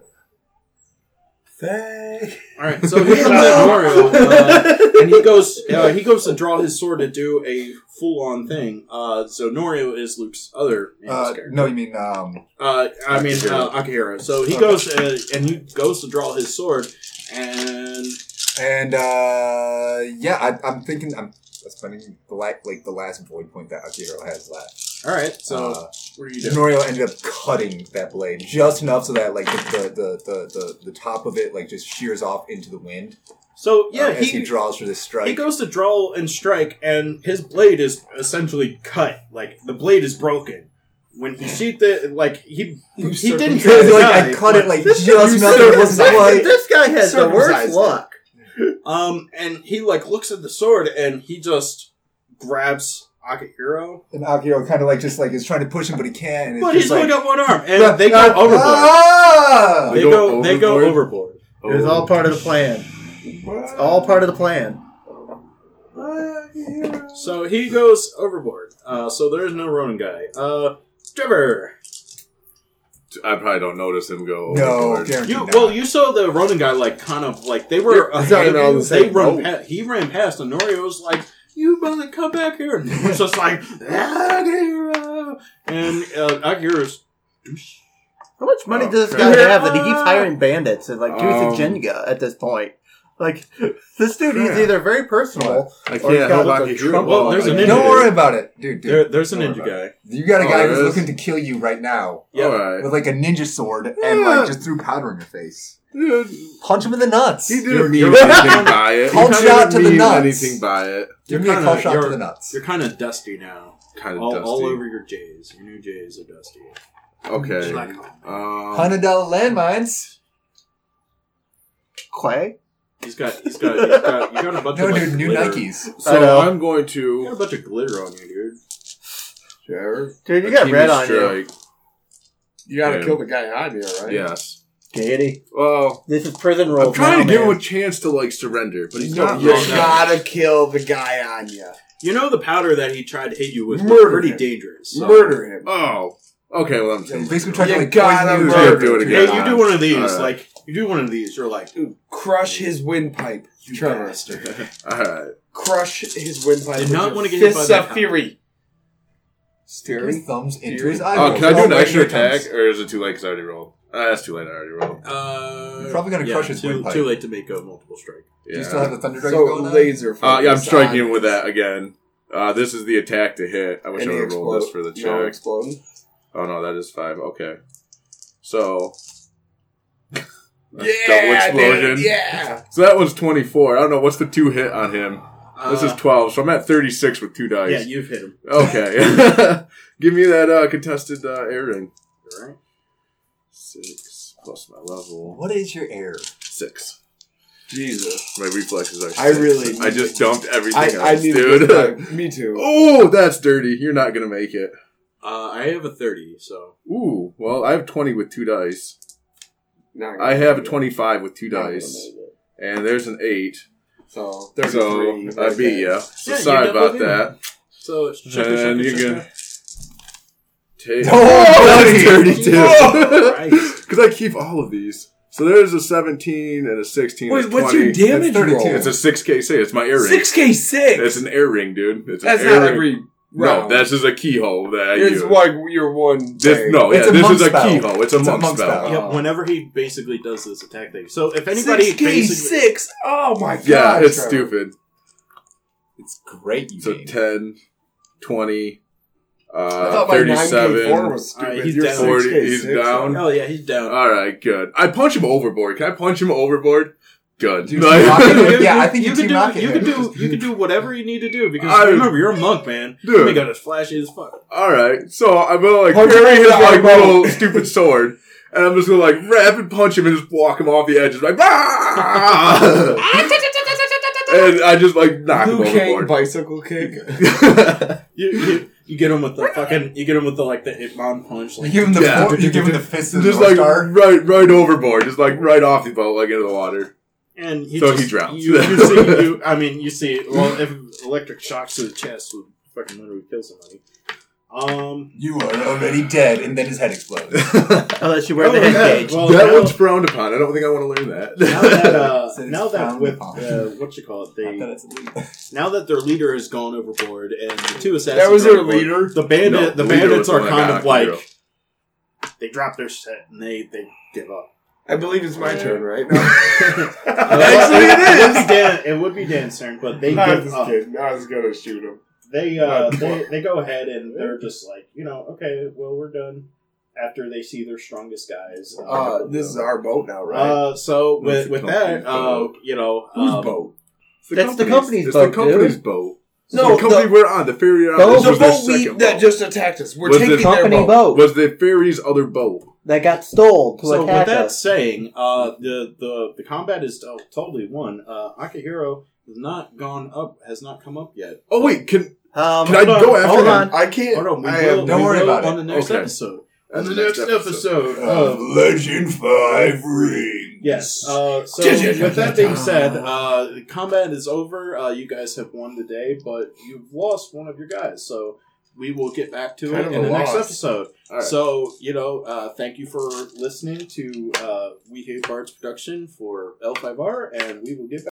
Faye. All right, so he comes (laughs) at Norio, uh, and he goes. Uh, he goes to draw his sword to do a full-on thing. Uh, so Norio is Luke's other Uh, no, you mean um, Uh, I mean uh, Akihiro. So he Okay. goes uh, and he goes to draw his sword, and and uh, yeah, I, I'm thinking I'm spending the la- like the last void point that Akihiro has left. all right. So uh, what are you doing? Norio ended up cutting that blade just enough so that like the the, the, the, the, the top of it like just shears off into the wind. So yeah, uh, as he, he draws for this strike. he goes to draw and strike, and his blade is essentially cut. Like the blade is broken. When he sheathed it, like he he didn't cut Because, to like, die, I cut it like This just enough it wasn't. This guy has the worst luck. Um, and he like looks at the sword and he just grabs Akihiro, And Akihiro kind of like just like is trying to push him, but he can't. And it's but just he's like, only got one arm, and they go Ah! overboard. Ah! They They go, go they go overboard? overboard. It was all part of the plan. It's all part of the plan. So he goes overboard. Uh, so there's no Ronin guy. Uh, Trevor, I probably don't notice him go. No, you not. well, you saw the Ronin guy like kind of like they were. Yeah, uh, he's not even on the they same run. boat. Pa- he ran past, and Norio was like, "You better come back here!" And he was just like, Akihiro, and uh, Akihiro's. How much money Oh, does this guy have that he keeps hiring bandits and like doing Um, Jenga at this point? Like this dude is either very personal. I Or he's can't got help like a Trump- Well, there's a I ninja. Don't worry about it, dude. dude. There, there's a Don't ninja worry guy. You got a Oh, guy there who's is? looking to kill you right now Yeah. Alright. with like a ninja sword and Yeah. like just threw powder in your face. Dude, Punch him in the nuts. he You're- didn't mean you're- anything by it. Call he kinda shot to didn't the mean nuts. anything by it. Give You're me a kinda- call shot to the nuts. You're kind of dusty now. Kind of All, dusty. all over your J's. Your new J's are dusty. Okay. Black Um, Hundred dollar landmines. Quay? He's got, he's got, he's got, you got a bunch No, of like, dude, new glitter. Nikes. I so know. I'm going You got to. a bunch of glitter on you, dude. Sure. Dude, you got red on you. strike. You gotta Yeah. kill the guy on you, right? Yes. Gaiety. Well, This is prison rules. I'm trying now, to give man. him a chance to like surrender, but he's No, not. you wrong. gotta kill the guy on you. You know the powder that he tried to hit you with was Murder pretty him. dangerous. so- Murder him. Oh. Okay. Well, I'm. So basically trying to You like gotta poison you. murder do it Hey, you do one of these, Alright. like you do one of these. You're like, Dude, crush his windpipe, you Trevor. bastard. (laughs) All right. Crush his windpipe. Did with not your wanna get hit by fists that of fury. Stick Fury. his thumbs into Fury. his Oh, can I do an wait, extra here it comes. attack, or is it too late because I already rolled? Uh, that's too late. I already rolled. Uh, You're probably gonna yeah, crush his too, windpipe. too late to make a multiple strike. Do you still have the thunder dragon So going on? laser. Uh, yeah, I'm focus striking on- him with that again. Uh, this is the attack to hit. I wish And I he would have rolled this for the No, check. exploding. Oh no, that is five. Okay. So. Double Yeah, explosion. dude, yeah. So that one's 24. I don't know. What's the two hit on him? this is Uh, 12. So I'm at 36 with two dice. yeah, you've hit him. Okay. (laughs) Give me that uh, contested uh, air ring. All right. Six plus my level. What is your air? Six. Jesus. My reflexes are. I six. really I just dumped everything I, else, I need dude. to get. (laughs) Me too. oh, that's dirty. You're not gonna make it. Uh, I have a thirty, so Ooh. Well, I have 20 with two dice. Not I have a 25 with two Not gonna dice, make it. and there's an eight. So So 33. I beat there. you. So Yeah, you sorry definitely about do. that. so it's checker, And checker, you checker. can take. Oh, (laughs) that's (laughs) 32. Christ. (laughs) Because I keep all of these. So there's a 17 and a 16. Wait, and a what's 20. your damage That's 32. roll? It's a 6k say It's my earring. Six K six. It's an ear ring, dude. It's an That's ear not every No, this is a kiho that I it's use. like your one. This, thing. no, It's yeah, a this monk is a spell. kiho. It's a It's a monk, monk spell. spell. Yep, whenever he basically does this attack thing. So if anybody Six K basically six. Oh my god. Yeah, it's Trevor. stupid. It's great, you So mean. 10, 20, I uh, thought my 9K4 37, was stupid. Alright, he's You're down. 40. 6K6, He's down. Oh yeah, he's down. All right, good. I punch him overboard. Can I punch him overboard? Good. Dude, Like- yeah, I think you you can do you him. can do (laughs) you can do whatever you need to do because I- remember you're a monk, man. Dude. You make it as flashy as fuck. All right, so I'm gonna like Punch carry his like eyeball. little stupid sword, and I'm just gonna like rapid punch him and just walk him off the edges, like, (laughs) and I just like knock Liu him Kang overboard. bicycle kick. (laughs) You, you you get him with the fucking you get him with the like the Hitmon punch. You Like, give him the Yeah. four, you give him the fist of the just like Star. right, right overboard, just like right off the boat, like into the water. And he So just, he drowns. You, you see, you, I mean, you see. Well, if electric shocks to the chest would fucking literally kill somebody. Um, You are already dead, and then his head explodes. (laughs) Unless you wear the Oh, head yeah. gauge. Well, that now- one's frowned upon. I don't think I want to learn that. now that uh, (laughs) So now that with uh, what you call it, Not they that it's illegal. (laughs) now that their leader has gone overboard and the two assassins That was their overboard, leader. The bandit, No, the the bandits are kind of like Akihiro. they drop their set and they they give up. I believe it's my turn, right? (laughs) (laughs) Actually, it would be Dan. It would be Dan's turn, but they I was give just up. kidding. I was gonna shoot him. They uh, they they go ahead and they're just like you know okay well we're done after they see their strongest guys. Uh, this is our boat now, right? Uh, so What's with with that, uh, boat? you know, Whose um, boat? It's That's the company's it's boat, the company's dude. boat. No, the company the- we're on, the ferry we're Boat- this the was their boat we, second that boat. just attacked us. We're Was the taking their company boat. boat was the ferry's other boat. That got stole to so with that us. saying, uh, the the the combat is to- totally won. Uh, Akihiro has not gone up, has not come up yet. Oh wait, can Um, can I hold on, go after hold him? on. I can't. Hold on, we I will, have- don't we worry will about on it. the next Okay. episode. On the the next next episode, episode. of Legend Five Ring. Yes. Uh, so with that being (laughs) said, uh, the combat is over. Uh, you guys have won the day, but you've lost one of your guys. So we will get back to Kind it in a the next episode. All right. So you know, uh, thank you for listening to uh, We Hate Bards production for L5R, and we will get back.